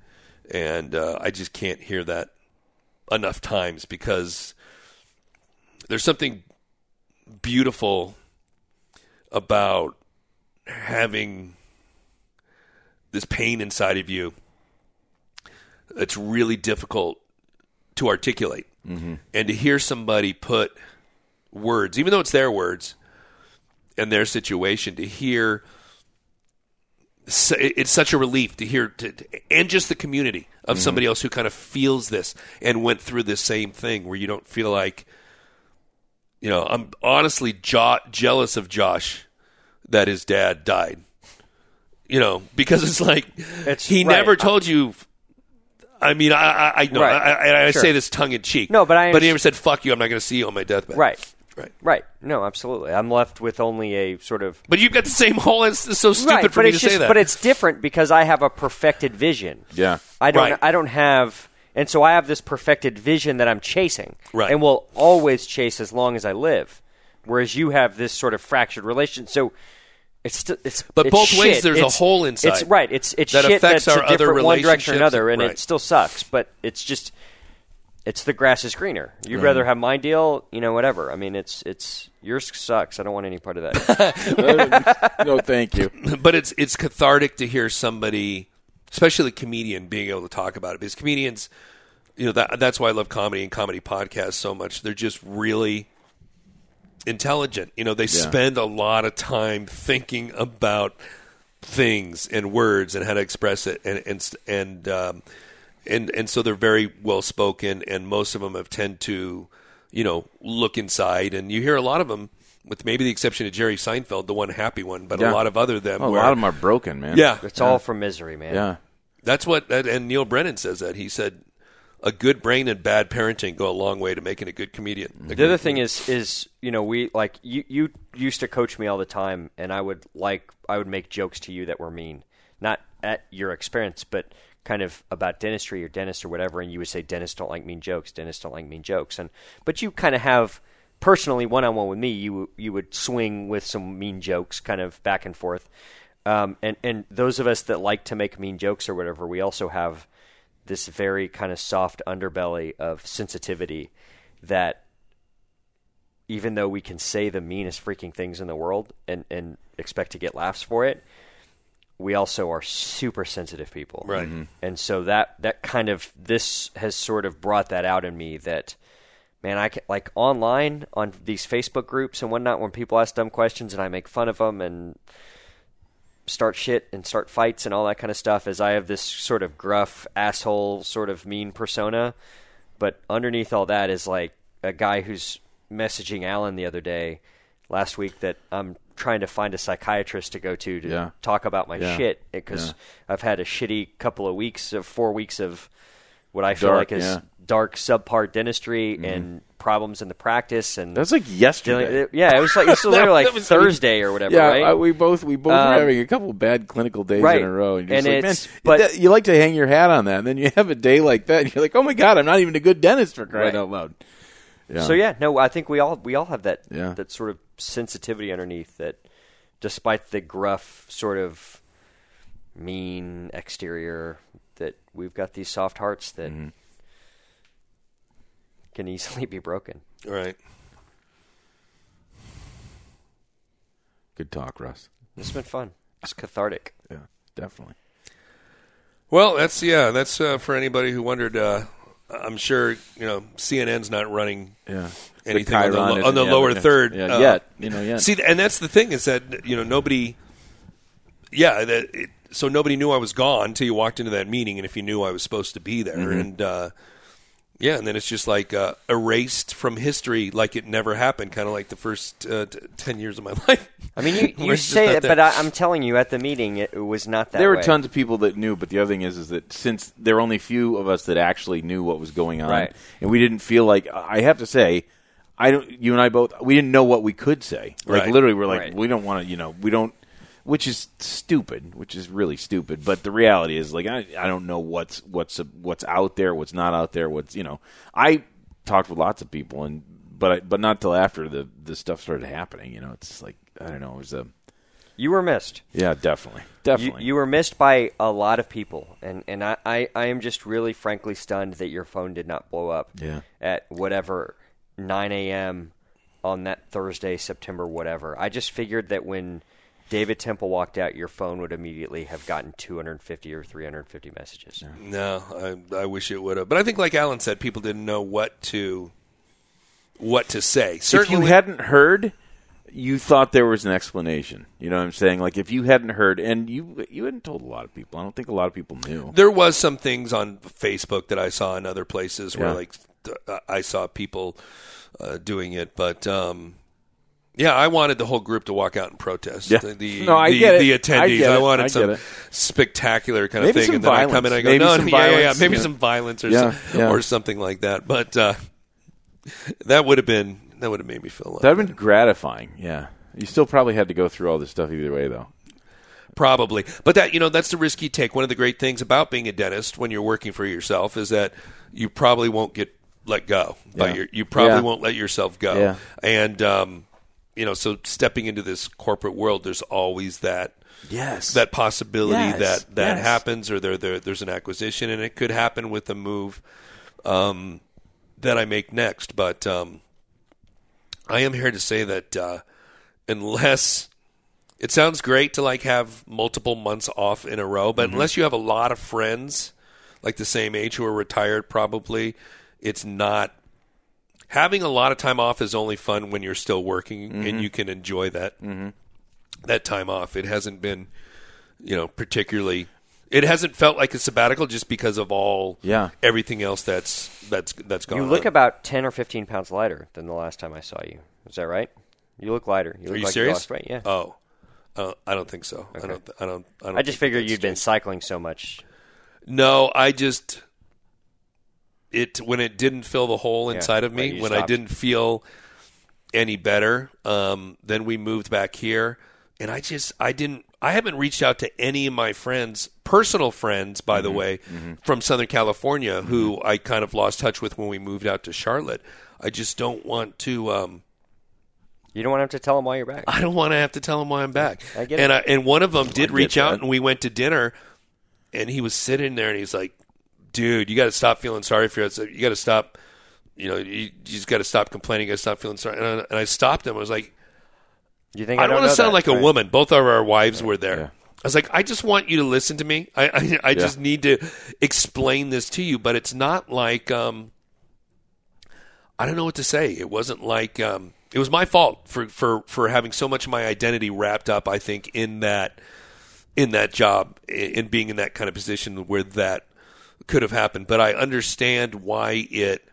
And uh, I just can't hear that enough times because there's something beautiful about having this pain inside of you that's really difficult to articulate. Mm-hmm. And to hear somebody put words, even though it's their words and their situation, to hear it's such a relief to hear, to, and just the community of mm-hmm. somebody else who kind of feels this and went through this same thing where you don't feel like, you know, I'm honestly jo- jealous of Josh that his dad died. You know, because it's like It's- he right. never told you. I mean, I I, I know Right. I, I, I Sure. say this tongue in cheek. No, but I but he never said "fuck you." I'm not going to see you on my deathbed. Right. right. Right. No, absolutely. I'm left with only a sort of But you've got the same hole. It's it's so stupid right, for but me it's to just, say that. But it's different because I have a perfected vision. Yeah. I don't. Right. I don't have, and so I have this perfected vision that I'm chasing, Right. and will always chase as long as I live. Whereas you have this sort of fractured relation. So it's st- it's But it's both ways shit. there's a It's- hole inside It's right. It's it's that shit affects that's our a other different one direction or another, and Right. it still sucks. But it's just it's the grass is greener. You'd Mm-hmm. rather have my deal, you know, whatever. I mean, it's it's yours sucks. I don't want any part of that. no, thank you. but it's it's cathartic to hear somebody, especially a comedian, being able to talk about it because comedians, you know, that that's why I love comedy and comedy podcasts so much. They're just really intelligent. You know, they spend a lot of time thinking about things and words and how to express it, and and and um, and and so they're very well spoken, and most of them have tend to, you know, look inside, and you hear a lot of them. With maybe the exception of Jerry Seinfeld, the one happy one, but Yeah. a lot of other them. Oh, a lot of them are broken, man. yeah, it's all from misery, man. Yeah. that's what. And Neal Brennan says that he said, "A good brain and bad parenting go a long way to making a good comedian." The other thing is, is you know, we like you. You used to coach me all the time, and I would like I would make jokes to you that were mean, not at your expense, but kind of about dentistry or dentist or whatever. And you would say, "Dentists don't like mean jokes. Dentists don't like mean jokes." And but you kind of have personally one on one with me. You you would swing with some mean jokes, kind of back and forth. Um, and and those of us that like to make mean jokes or whatever, we also have this very kind of soft underbelly of sensitivity that even though we can say the meanest freaking things in the world and, and expect to get laughs for it, we also are super sensitive people. Right. Mhm. And so that, that kind of, this has sort of brought that out in me that, man, I can, like online on these Facebook groups and whatnot, when people ask dumb questions and I make fun of them and start shit and start fights and all that kind of stuff, as I have this sort of gruff, asshole, sort of mean persona. But underneath all that is like a guy who's messaging Alan the other day, last week, that I'm trying to find a psychiatrist to go to to Yeah. talk about my Yeah. shit because Yeah. I've had a shitty couple of weeks of four weeks of what I feel Dark, like is. Mm-hmm. dark subpar dentistry and problems in the practice and That's like yesterday. dealing- uh, yeah, it was like it was literally like was- Thursday or whatever, yeah, right? I, we both we both Um, were having a couple bad clinical days right. in a row, and you're And just like, man, but- that- you like to hang your hat on that, and then you have a day like that, and you're like, oh my god, I'm not even a good dentist for crying Right. out loud. Yeah. So yeah, no, I think we all we all have that Yeah. that sort of sensitivity underneath that, despite the gruff sort of mean exterior, that we've got these soft hearts that mm-hmm. Can easily be broken. Right. Good talk, Russ. This has been fun. It's cathartic. Yeah, definitely. Well, that's yeah. That's uh, for anybody who wondered. Uh, I'm sure you know CNN's not running Yeah. anything on the, lo- on the yet, lower yeah. third Yeah, uh, yet. You know, yet. See, and that's the thing is that you know nobody. Yeah, that it, so nobody knew I was gone until you walked into that meeting, and if you knew I was supposed to be there, Mm-hmm. and uh, yeah, and then it's just like uh, erased from history, like it never happened, kind of like the first uh, t- ten years of my life. I mean, you, We're you just say not that, there. but I, I'm telling you, at the meeting, it, it was not that there were way. tons of people that knew, but the other thing is, is that since there were only few of us that actually knew what was going on, Right. and we didn't feel like I have to say, I don't. You and I both, we didn't know what we could say. Like Right. literally, we're like, Right. we don't want to, you know, we don't, which is stupid, which is really stupid. But the reality is, like, I, I don't know what's what's what's out there, what's not out there, what's you know, I talked with lots of people, and but I, but not till after the the stuff started happening. You know, it's like I don't know, it was a You were missed. yeah, definitely, You, definitely. you were missed by a lot of people, and and I, I, I am just really frankly stunned that your phone did not blow up. Yeah. At whatever 9 a.m. on that Thursday, September whatever. I just figured that when David Temple walked out, your phone would immediately have gotten 250 or 350 messages. No, I, I wish it would have. But I think, like Alan said, people didn't know what to what to say. if Certainly, you hadn't heard, you thought there was an explanation. You know what I'm saying? Like if you hadn't heard, and you you hadn't told a lot of people. I don't think a lot of people knew. there was some things on Facebook that I saw in other places where Yeah. like I saw people uh, doing it, but um, yeah, I wanted the whole group to walk out and protest. Yeah. The, the, No, I the, get it. the I attendees. get I, wanted I some it. spectacular kind Maybe of thing, and then I come in and I go, Maybe no, some yeah, yeah, yeah, violence, maybe yeah. some violence or Yeah, some, yeah. or something like that. But uh, that would have been that would have made me feel a lot That'd have been gratifying. Yeah, you still probably had to go through all this stuff either way, though. Probably. But that, you know, that's the risk you take. One of the great things about being a dentist when you're working for yourself is that you probably won't get let go. By Yeah. your, you probably Yeah. won't let yourself go. Yeah. And, um, you know, so stepping into this corporate world, there's always that Yes, that possibility Yes. that that Yes. happens, or there, there there's an acquisition, and it could happen with the move um, that I make next. But um, I am here to say that uh, unless it sounds great to like have multiple months off in a row, but unless you have a lot of friends like the same age who are retired, probably it's not. Having a lot of time off is only fun when you're still working and you can enjoy that that time off. It hasn't been, you know, particularly. It hasn't felt like a sabbatical just because of all Yeah. everything else that's that's that's gone. You look on. about 10 or 15 pounds lighter than the last time I saw you. Is that right? You look lighter. You look Are you like serious? lost weight. Yeah. Oh, uh, I don't think so. I don't. I don't. I don't. I just figured that's you'd been cycling so much. No, I just it when it didn't fill the hole Yeah, inside of me when I didn't feel any better. Um, then we moved back here, and I just I didn't I haven't reached out to any of my friends, personal friends, by Mm-hmm. the way, from Southern California, who I kind of lost touch with when we moved out to Charlotte. I just don't want to. Um, You don't want to have to tell them why you're back. I don't want to have to tell him why I'm back. I get and it. I, and one of them did reach out, and we went to dinner, and he was sitting there, and he's like, "Dude, you got to stop feeling sorry for yourself. You got to stop. You know, you, you just got to stop complaining. You got to stop feeling sorry." And I, and I stopped him. I was like, You think "I I, don't want to sound that, like a woman. Both of our wives were there." Yeah. I was like, "I just want you to listen to me. I I, I just need to explain this to you, but it's not like." um I don't know what to say. It wasn't like um, it was my fault for, for, for having so much of my identity wrapped up. I think in that in that job in being in that kind of position where that could have happened. But I understand why it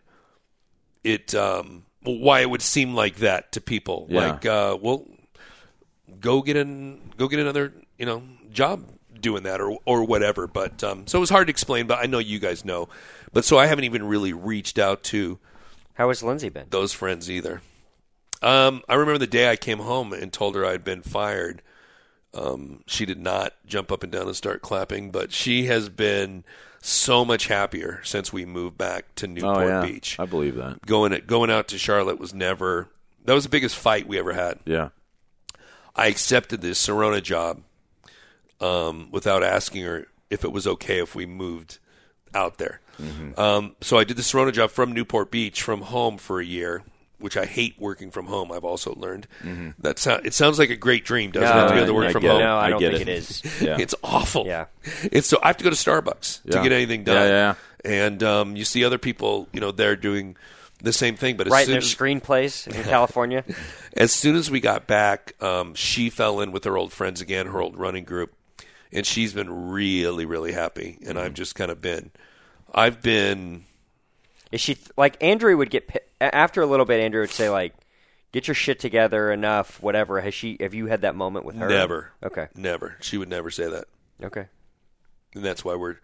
it um, why it would seem like that to people. Yeah. Like, uh, well, go get an go get another you know job doing that or or whatever. But um, so it was hard to explain. But I know you guys know. But so I haven't even really reached out to How has Lindsay been? those friends either. Um, I remember the day I came home and told her I'd been fired. Um, she did not jump up and down and start clapping, but she has been so much happier since we moved back to Newport oh yeah, Beach. I believe that. Going going out to Charlotte was never that was the biggest fight we ever had. Yeah, I accepted this Sirona job um, without asking her if it was okay if we moved out there. Um, so I did the Sirona job from Newport Beach, from home for a year, which I hate working from home. I've also learned that sound, it sounds like a great dream, doesn't it, to be able to work I from get home? it. No, I I don't get think it. it is. Yeah. It's awful. Yeah. It's so I have to go to Starbucks to get anything done. Yeah, And um, you see other people, you know, they're doing the same thing. But as Right their screenplays in California. as soon as we got back, um, she fell in with her old friends again, her old running group, and she's been really, really happy. And Mm-hmm. I've just kind of been, I've been, Is she th- like Andrea would get a- after a little bit? Andrea would say like, "Get your shit together, enough, whatever." Has she? Have you had that moment with her? never, Okay. never. She would never say that, Okay. and that's why we're,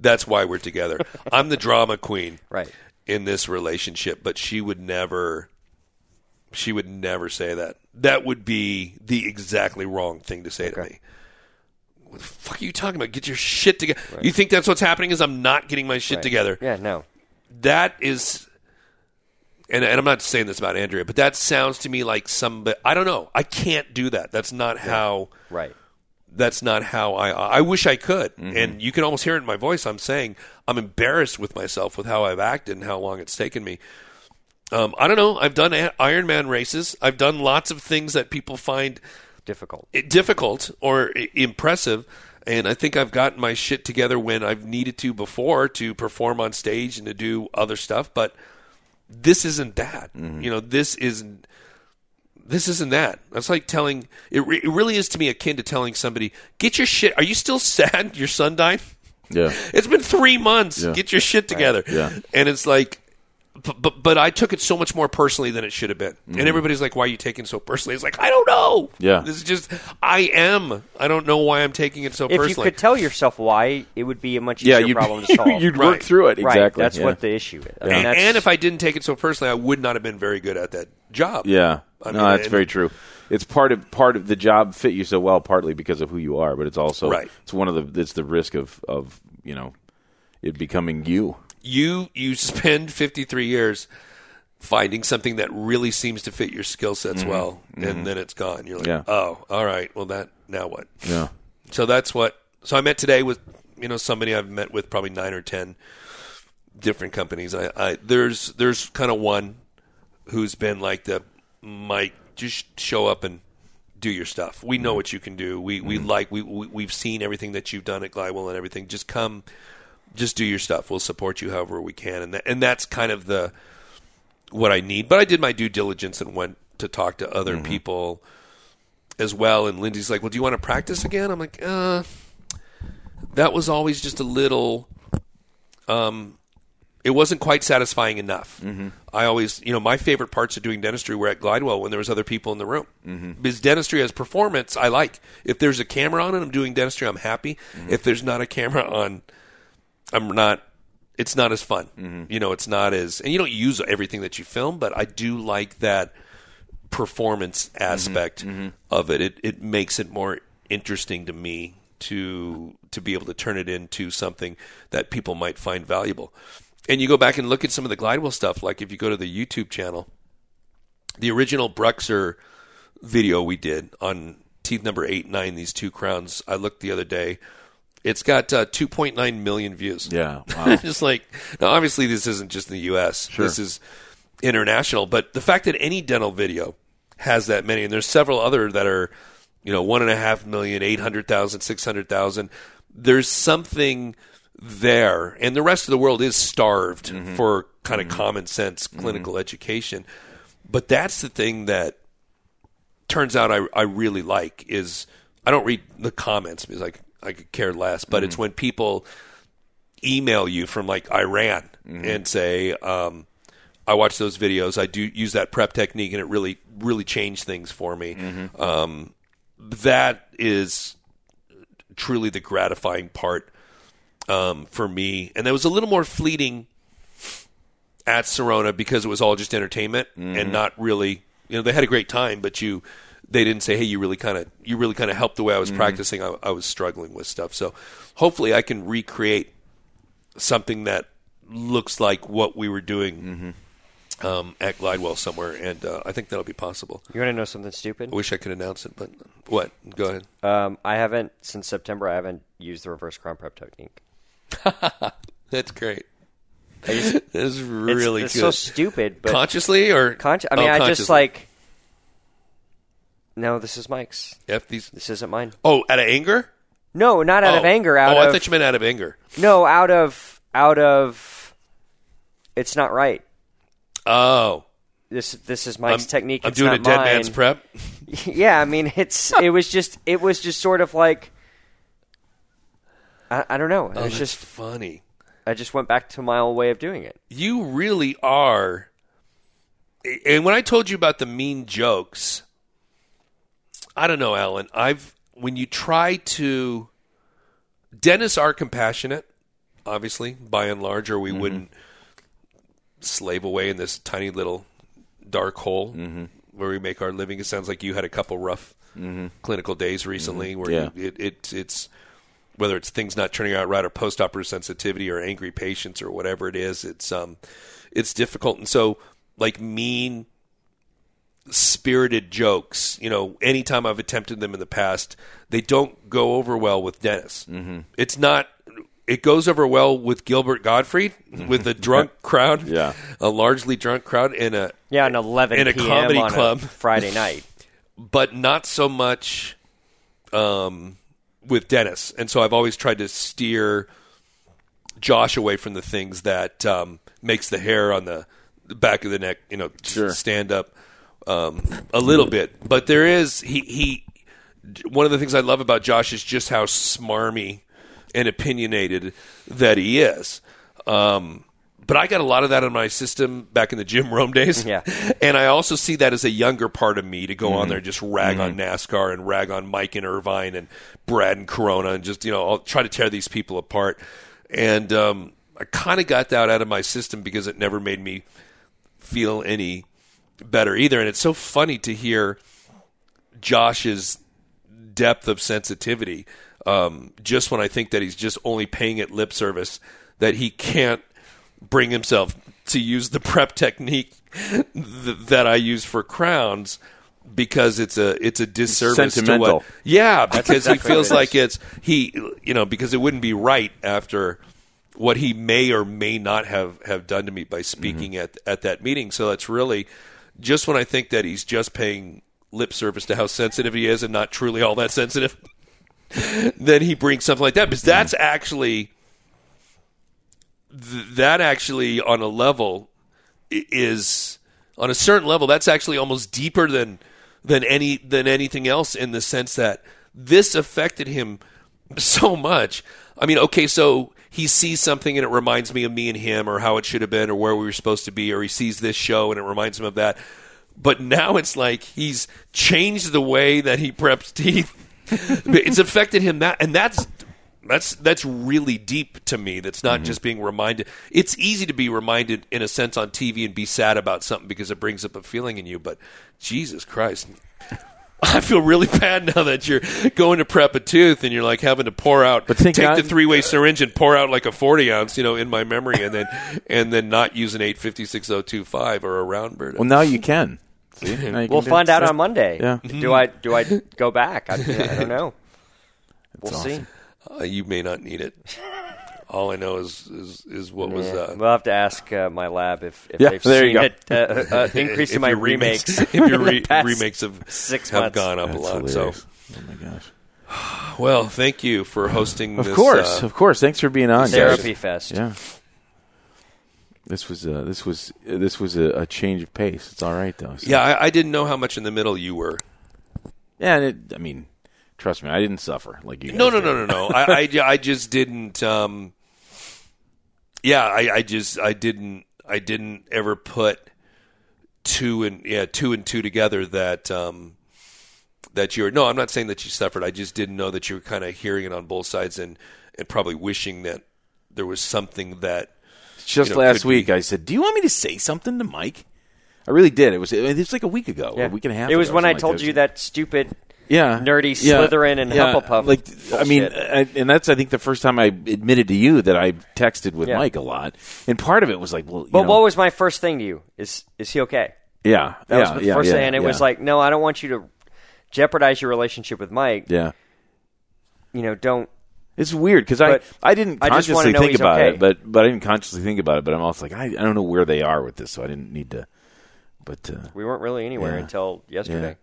that's why we're together. I'm the drama queen, Right. in this relationship, but she would never she would never say that. That would be the exactly wrong thing to say to me. What the fuck are you talking about? Get your shit together. You think that's what's happening is I'm not getting my shit Right. together. Yeah. No. That is and, and I'm not saying this about Andrea, but that sounds to me like some I don't know. I can't do that. That's not how Right. that's not how I I wish I could. And you can almost hear it in my voice. I'm saying I'm embarrassed with myself with how I've acted and how long it's taken me. Um, I don't know. I've done Ironman races. I've done lots of things that people find Difficult. difficult or impressive. And I think I've gotten my shit together when I've needed to before to perform on stage and to do other stuff. But this isn't that. Mm-hmm. You know, this isn't. This isn't that. That's like telling. It, re- it really is to me akin to telling somebody, "Get your shit." Are you still sad your son died? Yeah. It's been three months. Yeah. Get your shit together. Yeah. And it's like, but, but but I took it so much more personally than it should have been. Mm-hmm. And everybody's like, "Why are you taking it so personally?" It's like I don't know. Yeah. This is just I am. I don't know why I'm taking it so If you could tell yourself why, it would be a much easier you'd, problem to solve. you'd Right. work through it. right. Exactly. That's yeah. what the issue is. I mean, and, and if I didn't take it so personally, I would not have been very good at that job. Yeah, I no, that's and- very true. It's part of part of the job fit you so well, partly because of who you are, but it's also Right. it's one of the it's the risk of of you know it becoming you. You you spend 53 years finding something that really seems to fit your skill sets mm-hmm. well, and mm-hmm. then it's gone. You're like, Mm-hmm. Yeah. oh, all right. Well, that now what? Yeah, So that's what. So I met today with you know somebody I've met with probably nine or ten different companies. I, I there's there's kind of one who's been like the Mike, just show up and do your stuff. We know mm-hmm. what you can do. We we like we, we we've seen everything that you've done at Glidewell and everything. Just come, just do your stuff. We'll support you however we can, and that, and that's kind of the what I need. But I did my due diligence and went to talk to other people as well. And Lindsay's like, "Well, do you want to practice again?" I'm like, "Uh, that was always just a little." Um, it wasn't quite satisfying enough. Mm-hmm. I always, you know, my favorite parts of doing dentistry were at Glidewell when there was other people in the room. Mm-hmm. Because dentistry as performance, I like. If there's a camera on and I'm doing dentistry, I'm happy. Mm-hmm. If there's not a camera on, I'm not. It's not as fun. Mm-hmm. You know, it's not as, and you don't use everything that you film, but I do like that performance Mm-hmm. aspect of it. It it makes it more interesting to me to to be able to turn it into something that people might find valuable. And you go back and look at some of the Glidewell stuff, like if you go to the YouTube channel, the original BruxZir video we did on teeth number eight, nine, these two crowns. I looked the other day. It's got uh, 2.9 million views. yeah, wow. just like now, obviously this isn't just in the U.S. This is international. But the fact that any dental video has that many, and there's several other that are, you know, one and a half million, eight hundred thousand, six hundred thousand. There's something there, and the rest of the world is starved mm-hmm. for kind of mm-hmm. common sense mm-hmm. clinical education. But that's the thing that turns out I, I really like is I don't read the comments because I, I could care less, but it's when people email you from like Iran and say, um, I watch those videos. I do use that prep technique, and it really, really changed things for me. Um, that is truly the gratifying part um, for me. And that was a little more fleeting at Sirona because it was all just entertainment and not really. You know, they had a great time, but you. They didn't say, "Hey, you really kind of, you really kind of helped the way I was practicing. I, I was struggling with stuff." So, hopefully, I can recreate something that looks like what we were doing um, at Glidewell somewhere, and uh, I think that'll be possible. You want to know something stupid? I wish I could announce it, but what? Go ahead. Um, I haven't since September. I haven't used the reverse crown prep technique. That's great. Just, it's, That's really it's good. so stupid, but Consciously or consci- I mean, Oh, I just like. No, this is Mike's. F these. This isn't mine. Oh, out of anger? No, not out of Oh. anger. Out oh, I of thought you meant out of anger. no, out of out of. It's not right. Oh, This this is Mike's I'm, technique. I'm it's doing a dead mine. man's prep. yeah, I mean, it's it was just it was just sort of like. I, I don't know. It Oh, was just funny. I just went back to my old way of doing it. You really are. And when I told you about the mean jokes, I don't know, Alan. I've when you try to, dentists are compassionate, obviously by and large, or we mm-hmm. wouldn't slave away in this tiny little dark hole mm-hmm. where we make our living. It sounds like you had a couple rough mm-hmm. clinical days recently, where Yeah. you, it, it it's whether it's things not turning out right or post-operative sensitivity or angry patients or whatever it is, it's um, it's difficult. And so, like mean spirited jokes, you know, anytime I've attempted them in the past, they don't go over well with Dennis. Mm-hmm. It's not. It goes over well with Gilbert Gottfried with a drunk crowd, Yeah. a largely drunk crowd in a Yeah, an 11 In a comedy on club. a Friday night. but not so much um, with Dennis. And so I've always tried to steer Josh away from the things that um, makes the hair on the, the back of the neck, you know, Sure. stand up um, a little bit. But there is he he. One of the things I love about Josh is just how smarmy and opinionated that he is. Um, but I got a lot of that in my system back in the Jim Rome days. Yeah. And I also see that as a younger part of me to go on there and just rag on NASCAR and rag on Mike and Irvine and Brad and Corona and just, you know, I'll try to tear these people apart. And um, I kind of got that out of my system because it never made me feel any better either. And it's so funny to hear Josh's depth of sensitivity um, just when I think that he's just only paying it lip service, that he can't bring himself to use the prep technique th- that I use for crowns because it's a it's a disservice to what yeah because exactly he feels it like it's he you know because it wouldn't be right after what he may or may not have have done to me by speaking at at that meeting. So that's really just when I think that he's just paying lip service to how sensitive he is and not truly all that sensitive then he brings something like that because that's actually th- that actually on a level is on a certain level that's actually almost deeper than than any than anything else in the sense that this affected him so much. I mean, okay, so he sees something and it reminds me of me and him or how it should have been or where we were supposed to be or he sees this show and it reminds him of that. But now it's like he's changed the way that he preps teeth. it's affected him that and that's that's that's really deep to me. That's not mm-hmm. just being reminded. It's easy to be reminded in a sense on TV and be sad about something because it brings up a feeling in you. But Jesus Christ, I feel really bad now that you're going to prep a tooth and you're like having to pour out, But take not- the three way syringe and pour out like a forty ounce, you know, in my memory, and then and then not use an eight fifty six oh two five or a round bur. Well, now you can. See? Now you We'll can find out on Monday. Yeah. Do I do I go back? I, I don't know. We'll see. Uh, you may not need it. All I know is is, is what was. Yeah. Uh, we'll have to ask uh, my lab if, if Yeah, they've there you seen go. it, uh, uh, increase in my remakes. if your re- remakes have six have months. gone up a lot. hilarious. So, Oh my gosh. well, thank you for hosting. Of this, course, uh, of course. Thanks for being on, guys. Therapy fest. Yeah. This was uh, this was uh, this was a, a change of pace. It's all right though. So- yeah, I, I didn't know how much in the middle you were. yeah. And it, I mean, trust me, I didn't suffer like you. Guys No, no, did. no, no, no. I, I, I just didn't. Um, yeah, I, I just I didn't I didn't ever put two and yeah two and two together that um, that you're. No, I'm not saying that you suffered. I just didn't know that you were kind of hearing it on both sides and and probably wishing that there was something that. Just you know, last week, be- I said, "Do you want me to say something to Mike?" I really did. It was it was like a week ago, Yeah. a week and a half. It was ago, when I something like told you that stupid yeah, nerdy yeah, Slytherin and yeah. Hufflepuff. Like, I mean. I, and that's I think the first time I admitted to you that I texted with Yeah. Mike a lot, and part of it was like, well, you but know, what was my first thing to you? Is is he okay? yeah, That yeah, was the first thing, and it was like, no, I don't want you to jeopardize your relationship with Mike. yeah. You know, don't. It's weird because I I didn't I consciously know think about okay. it, but but I didn't consciously think about it. But I'm also like I, I don't know where they are with this, so I didn't need to. But uh, We weren't really anywhere Yeah. until yesterday.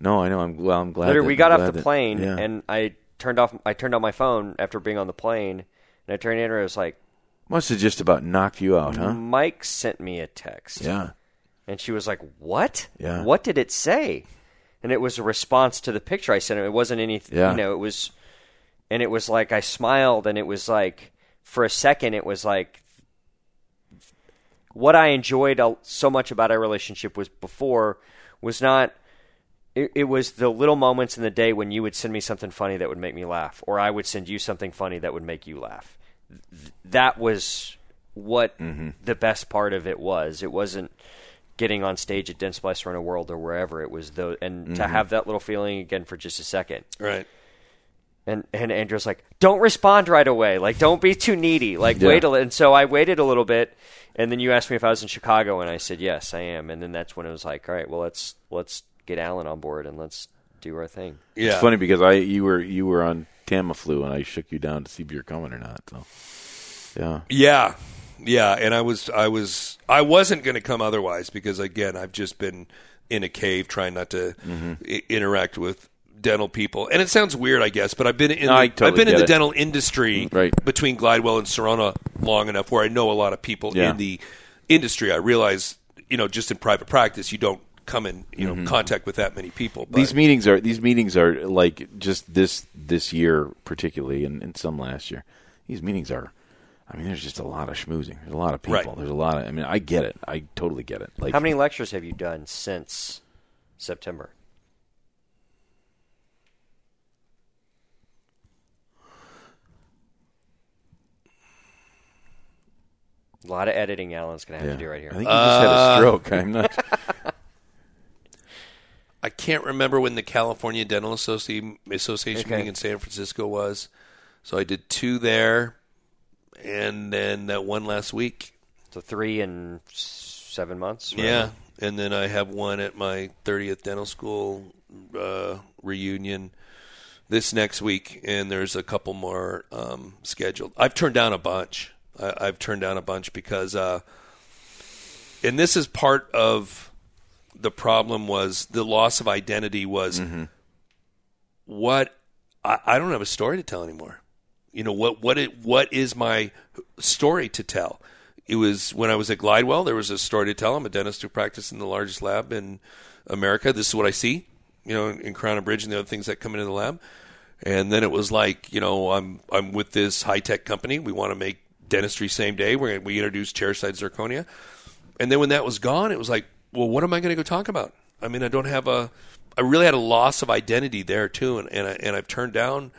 No, I know. I'm well. I'm glad. Literally, that- we got I'm off the that- plane, yeah. and I turned off. I turned on my phone after being on the plane, and I turned in, and it was like, must have just about knocked you out, huh? Mike sent me a text. Yeah. And she was like, "What? Yeah. What did it say?" And it was a response to the picture I sent him. It wasn't anything. Yeah. You know, it was, and it was like I smiled, and it was like for a second, it was like what I enjoyed so much about our relationship was before was not. It, it was the little moments in the day when you would send me something funny that would make me laugh, or I would send you something funny that would make you laugh. Th- that was what mm-hmm. the best part of it was. It wasn't getting on stage at Dentsply Sirona World or wherever it was. Though, and to mm-hmm. have that little feeling again for just a second. Right. And and Andrea's like, don't respond right away. Like, don't be too needy. Like, Yeah. wait a little. And so I waited a little bit, and then you asked me if I was in Chicago, and I said yes, I am. And then that's when it was like, all right, well, let's let's get Alan on board and let's do our thing. Yeah. It's funny because I you were you were on Tamiflu and I shook you down to see if you're coming or not. So yeah, Yeah, yeah, and I was, I was, I wasn't going to come otherwise because again, I've just been in a cave trying not to Mm-hmm. I- interact with dental people, and it sounds weird, I guess, but I've been in, No, the, I totally I've been in the it. dental industry Right. between Glidewell and Sirona long enough where I know a lot of people Yeah. in the industry. I realize, you know, just in private practice, you don't come in, you know, contact with that many people. But Mm-hmm. these meetings are these meetings are like just this this year particularly and, and some last year. These meetings are. I mean, there's just a lot of schmoozing. There's a lot of people. Right. There's a lot of. I mean, I get it. I totally get it. Like How many lectures have you done since September? A lot of editing Alan's going to have Yeah. to do right here. I think you just had a stroke. I'm not. I can't remember when the California Dental Associ- Association Okay. meeting in San Francisco was. So I did two there, and then that one last week. So three in seven months. right? Yeah, and then I have one at my 30th dental school uh, reunion this next week, and there's a couple more um, scheduled. I've turned down a bunch. I, I've turned down a bunch because, uh, and this is part of the problem was the loss of identity was mm-hmm. what I, I don't have a story to tell anymore. You know what what it what is my story to tell? It was when I was at Glidewell. There was a story to tell. I'm a dentist who practiced in the largest lab in America. This is what I see. You know, in Crown and Bridge and the other things that come into the lab. And then it was like, you know, I'm I'm with this high tech company. We want to make dentistry same day. We're we introduced chairside zirconia. And then when that was gone, it was like, well, what am I going to go talk about? I mean, I don't have a. I really had a loss of identity there too, and and, I, and I've turned down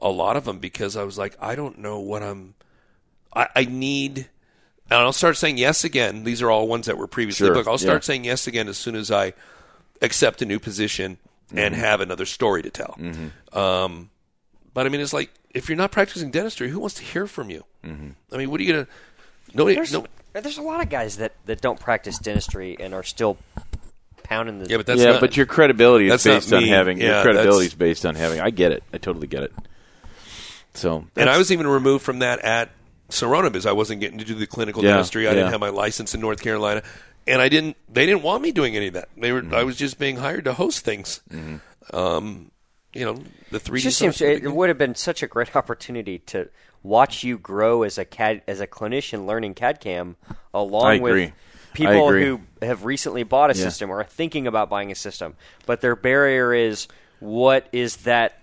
a lot of them because I was like, I don't know what I'm. I, I need, and I'll start saying yes again. These are all ones that were previously Sure, booked. I'll start yeah. saying yes again as soon as I accept a new position and Mm-hmm. have another story to tell. Um, but I mean, it's like if you're not practicing dentistry, who wants to hear from you? Mm-hmm. I mean, what are you gonna? Nobody. There's, no, there's a lot of guys that, that don't practice dentistry and are still pounding the. yeah, but that's yeah, not, but your credibility is based on having Yeah, your credibility is based on having. I get it. I totally get it. So and I was even removed from that at Sirona because I wasn't getting to do the clinical Yeah, dentistry. I didn't have my license in North Carolina, and I didn't. They didn't want me doing any of that. They were. Mm-hmm. I was just being hired to host things. Um, you know, the three. It just seems it would have been such a great opportunity to watch you grow as a CAD as a clinician learning CAD CAM along with people who have recently bought a Yeah. system or are thinking about buying a system, but their barrier is what is that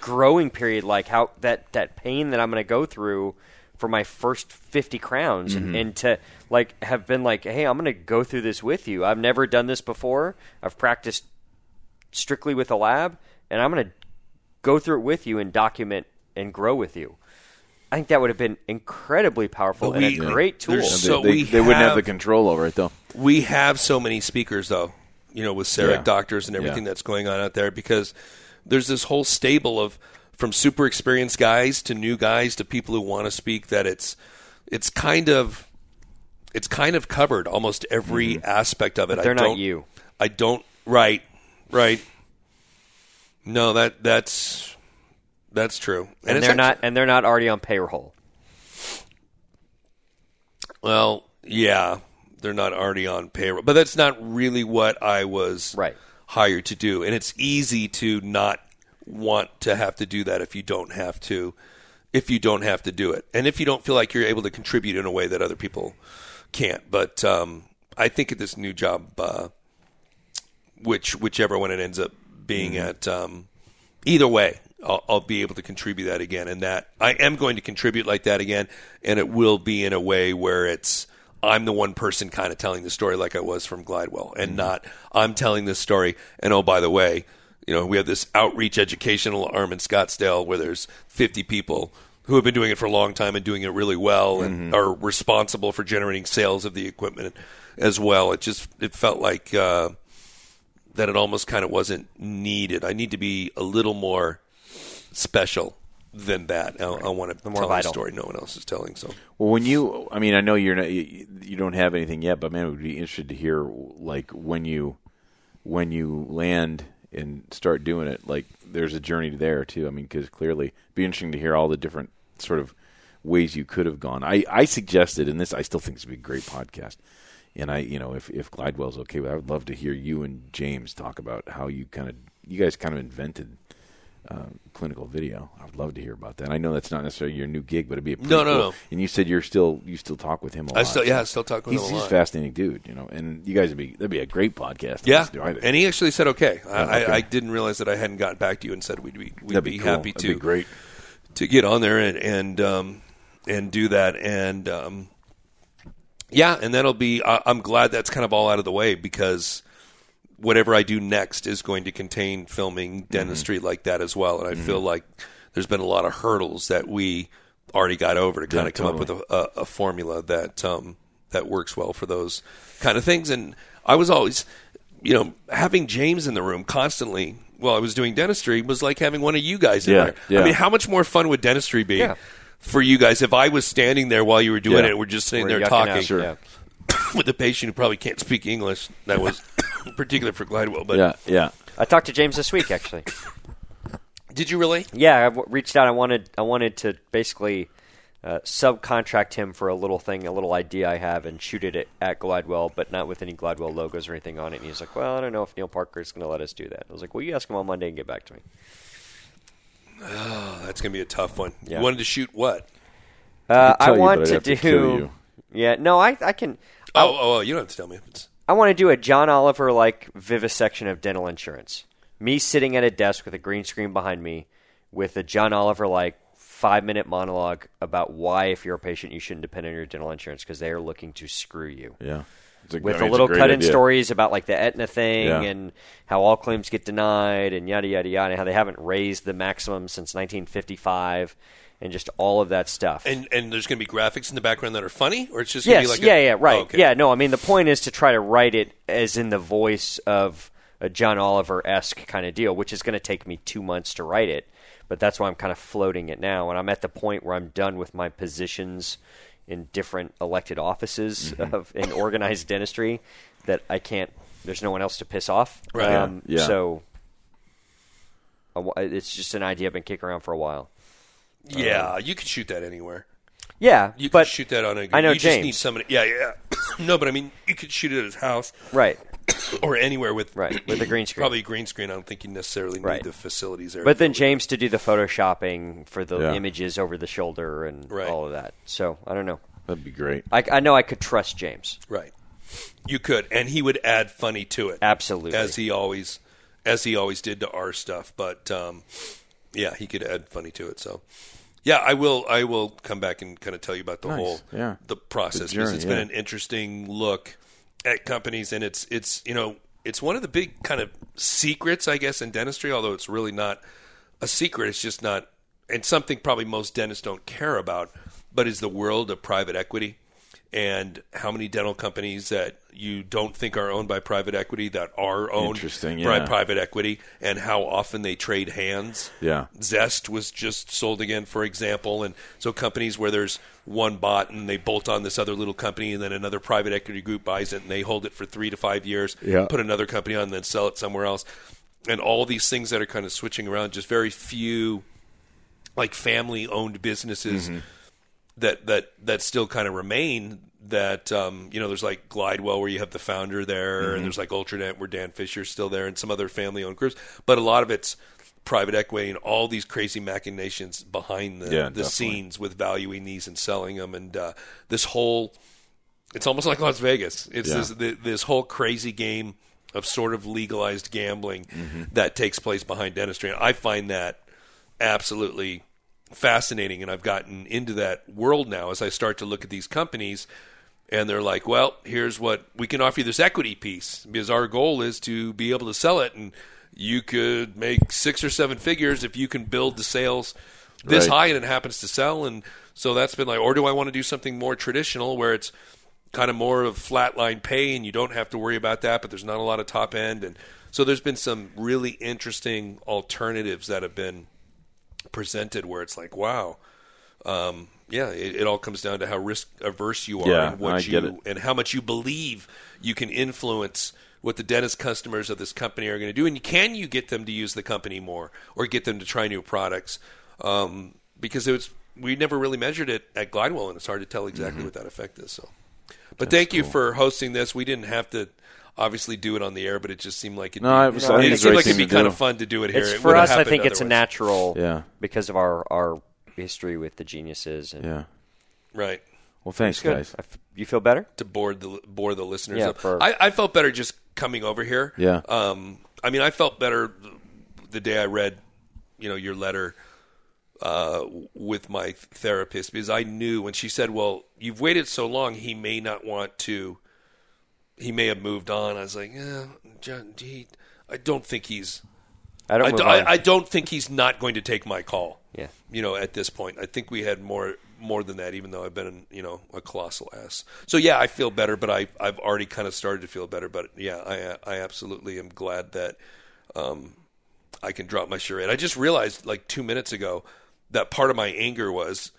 growing period like? How that that pain that I'm going to go through for my first 50 crowns Mm-hmm. and, and to like have been like hey i'm going to go through this with you i've never done this before i've practiced strictly with a lab, and I'm going to go through it with you and document and grow with you. I think that would have been incredibly powerful But and a great tool. there's they, So they, we they wouldn't have have- the control over it though. we have so many speakers though you know, with CEREC Yeah. doctors and everything Yeah. that's going on out there because there's this whole stable of from super experienced guys to new guys to people who want to speak that it's it's kind of it's kind of covered almost every mm-hmm. aspect of it. But they're I not don't, you. I don't right, right. No, that that's that's true, and, it's they're not and they're not already on payroll. Well, yeah, they're not already on payroll, but that's not really what I was Right. hired to do. And it's easy to not want to have to do that if you don't have to, if you don't have to do it, and if you don't feel like you're able to contribute in a way that other people can't. But um, I think at this new job, uh, which whichever one it ends up being at, um, either way, I'll, I'll be able to contribute that again, and that I am going to contribute like that again, and it will be in a way where it's I'm the one person kind of telling the story like I was from Glidewell, and not I'm telling this story. And oh, by the way, you know we have this outreach educational arm in Scottsdale where there's 50 people who have been doing it for a long time and doing it really well, and are responsible for generating sales of the equipment as well. It just it felt like. Uh, that it almost kind of wasn't needed. I need to be a little more special than that. I, I want to the more tell vital. a story no one else is telling. So Well, when you, I mean, I know you're not, you, you don't have anything yet, but man, I would be interested to hear like when you, when you land and start doing it. Like, there's a journey there too. I mean, because clearly, it'd be interesting to hear all the different sort of ways you could have gone. I, I suggested, and this, I still think this would be a great podcast. And I, you know, if if Glidewell's okay, with I would love to hear you and James talk about how you kind of, you guys kind of invented uh, clinical video. I would love to hear about that. I know that's not necessarily your new gig, but it'd be a pretty No, no, cool- no. And you said you're still you still talk with him a lot. I still, yeah, I still talk with he's, him a he's a fascinating dude, you know. And you guys would be that'd be a great podcast. Yeah, I and he actually said okay. I, Oh, okay. I, didn't realize that I hadn't gotten back to you and said we'd be we'd that'd be, be, cool. happy to be great. to get on there and and um, and do that and um, yeah, and that'll be. I, I'm glad that's kind of all out of the way because whatever I do next is going to contain filming dentistry like that as well, and I feel like there's been a lot of hurdles that we already got over to kind Yeah, of come up with a, a, a formula that um, that works well for those kind of things. And I was always, you know, having James in the room constantly while I was doing dentistry was like having one of you guys in Yeah, there. yeah. I mean, how much more fun would dentistry be? For you guys, if I was standing there while you were doing it, and we're just sitting We're there talking out, yeah. with a patient who probably can't speak English, that was particular for Glidewell. But Yeah, yeah. I talked to James this week actually. did you really? Yeah, I w- reached out. I wanted I wanted to basically uh, subcontract him for a little thing, a little idea I have, and shoot it at, at Glidewell, but not with any Glidewell logos or anything on it. And he's like, "Well, I don't know if Neil Parker is going to let us do that." I was like, "Well, you ask him on Monday and get back to me." Oh, that's going to be a tough one. Yeah. You wanted to shoot what? Uh, could I tell you, want to do. to. Yeah, no, I I can. Oh, oh, oh, you don't have to tell me if it's. I want to do a John Oliver like vivisection of dental insurance. Me sitting at a desk with a green screen behind me with a John Oliver like five minute monologue about why, if you're a patient, you shouldn't depend on your dental insurance because they are looking to screw you. Yeah. A, With I a mean, it's little cut in idea. stories about like the Aetna thing Yeah. and how all claims get denied and yada yada yada, and how they haven't raised the maximum since 1955, and just all of that stuff. And and there's going to be graphics in the background that are funny, or it's just going to Yes, be like yeah, a, yeah, right. Oh, okay. Yeah, no, I mean the point is to try to write it as in the voice of a John Oliver esque kind of deal, which is going to take me two months to write it. But that's why I'm kind of floating it now, and I'm at the point where I'm done with my positions in different elected offices Mm-hmm. of in organized dentistry that I can't. There's no one else to piss off. Right. Um, Yeah. So it's just an idea I've been kicking around for a while. Yeah, you could shoot that anywhere. Yeah, You could but shoot that on a. I know you just need somebody. Yeah, yeah. no, but I mean, you could shoot it at his house right, or anywhere with right with a green screen. probably a green screen. I don't think you necessarily need Right. the facilities there. But then James to do the photoshopping for the Yeah. images over the shoulder and Right. all of that. So I don't know. That'd be great. I, I know I could trust James. right, you could, and he would add funny to it. Absolutely. as he always as he always did to our stuff. But um, yeah, he could add funny to it. So yeah, I will I will come back and kind of tell you about the Nice, whole yeah. the process The because it's been an interesting look at companies and it's it's you know it's one of the big kind of secrets I guess in dentistry although it's really not a secret it's just not and something probably most dentists don't care about but is the world of private equity and how many dental companies that you don't think are owned by private equity that are owned by private equity, and how often they trade hands. Yeah. Zest was just sold again, for example, and so companies where there's one bot and they bolt on this other little company, and then another private equity group buys it and they hold it for three to five years, Yeah. put another company on, and then sell it somewhere else, and all these things that are kind of switching around. Just very few, like family-owned businesses mm-hmm. That that that still kind of remain. That um, you know, there's like Glidewell where you have the founder there, and there's like Ultradent where Dan Fischer's still there, and some other family-owned groups. But a lot of it's private equity and all these crazy machinations behind the, Yeah, the scenes with valuing these and selling them, and uh, this whole it's almost like Las Vegas. It's Yeah. this this whole crazy game of sort of legalized gambling Mm-hmm. that takes place behind dentistry. And I find that absolutely fascinating, and I've gotten into that world now as I start to look at these companies. And they're like, well, here's what we can offer you this equity piece because our goal is to be able to sell it, and you could make six or seven figures if you can build the sales this Right. high and it happens to sell. And so that's been like, or do I want to do something more traditional where it's kind of more of flatline pay and you don't have to worry about that, but there's not a lot of top end. And so there's been some really interesting alternatives that have been presented where it's like, wow, um, yeah, it, it all comes down to how risk averse you are Yeah, and what I you get it. and how much you believe you can influence what the dentist customers of this company are going to do, and can you get them to use the company more or get them to try new products? Um, because it was we never really measured it at Glidewell, and it's hard to tell exactly Mm-hmm. what that effect is. So, but thank you for hosting this. We didn't have to. Obviously, do it on the air, but it just seemed like it'd No, be, I was- I think it it's the seemed like it'd be kind do. of fun to do it here. It's It for us. I happened think it's a natural. Yeah. Because of our our history with the geniuses. And Yeah. right Well, thanks, guys. I f- You feel better? to bore the bore the listeners. Yeah, up. for- I, I felt better just coming over here. Yeah. Um, I mean, I felt better the day I read, you know, your letter uh, with my therapist because I knew when she said, "Well, you've waited so long, he may not want to. He may have moved on." I was like, "Yeah, John, he, I don't think he's. I don't. I, move d- on. I- I don't think he's not going to take my call." Yeah. You know, at this point, I think we had more more than that. Even though I've been, you know, a colossal ass. So yeah, I feel better, but I I've already kind of started to feel better. But yeah, I I absolutely am glad that um, I can drop my charade. I just realized like two minutes ago that part of my anger was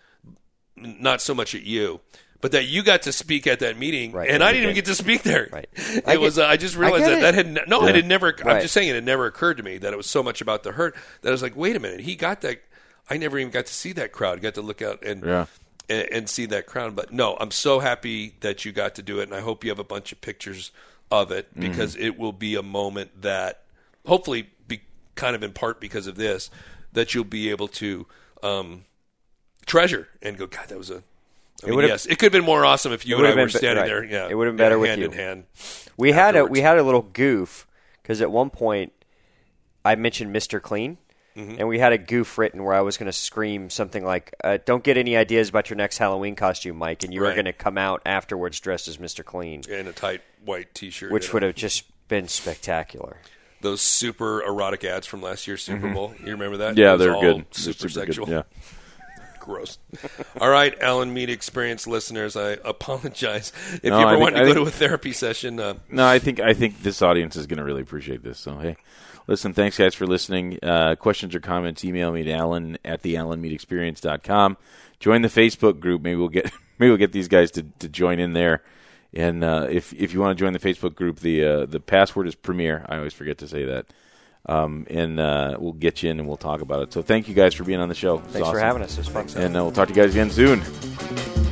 not so much at you. But that you got to speak at that meeting, Right, and I didn't even get to speak there. Right. It I get- was. Uh, I just realized I that get that it. had n- no. It had never. I'm just saying it had never occurred to me that it was so much about the hurt that I was like, wait a minute, he got that. I never even got to see that crowd. Got to look out and Yeah. and, and see that crowd. But no, I'm so happy that you got to do it, and I hope you have a bunch of pictures of it Mm-hmm. because it will be a moment that hopefully be kind of in part because of this that you'll be able to um, treasure and go. God, that was a. I mean, yes, it could have been more awesome if you and I would've were been be- standing right. there. Yeah, It would've been better yeah, with hand you. in hand. We had a we had a little goof because at one point I mentioned Mr. Clean, Mm-hmm. and we had a goof written where I was going to scream something like, uh, "Don't get any ideas about your next Halloween costume, Mike," and you were going to come out afterwards dressed as Mr. Clean, in a tight white T-shirt, which you know. would have just been spectacular. those super erotic ads from last year's Super Bowl. You remember that? Mm-hmm. Yeah, they're good. Super, super sexual. Good. Yeah. Gross. All right, Alan Mead Experience listeners, I apologize if No, you ever want to I go think- to a therapy session. Uh, No, I think I think this audience is going to really appreciate this. So hey, listen, thanks guys for listening. Uh, questions or comments, email me to Alan at the AlanMeadExperience.com. Join the Facebook group. Maybe we'll get maybe we'll get these guys to, to join in there. And uh, if if you want to join the Facebook group, the uh, the password is Premier. I always forget to say that. Um, and uh, we'll get you in and we'll talk about it. So thank you guys for being on the show. Thanks for having us. It was fun. And uh, we'll talk to you guys again soon.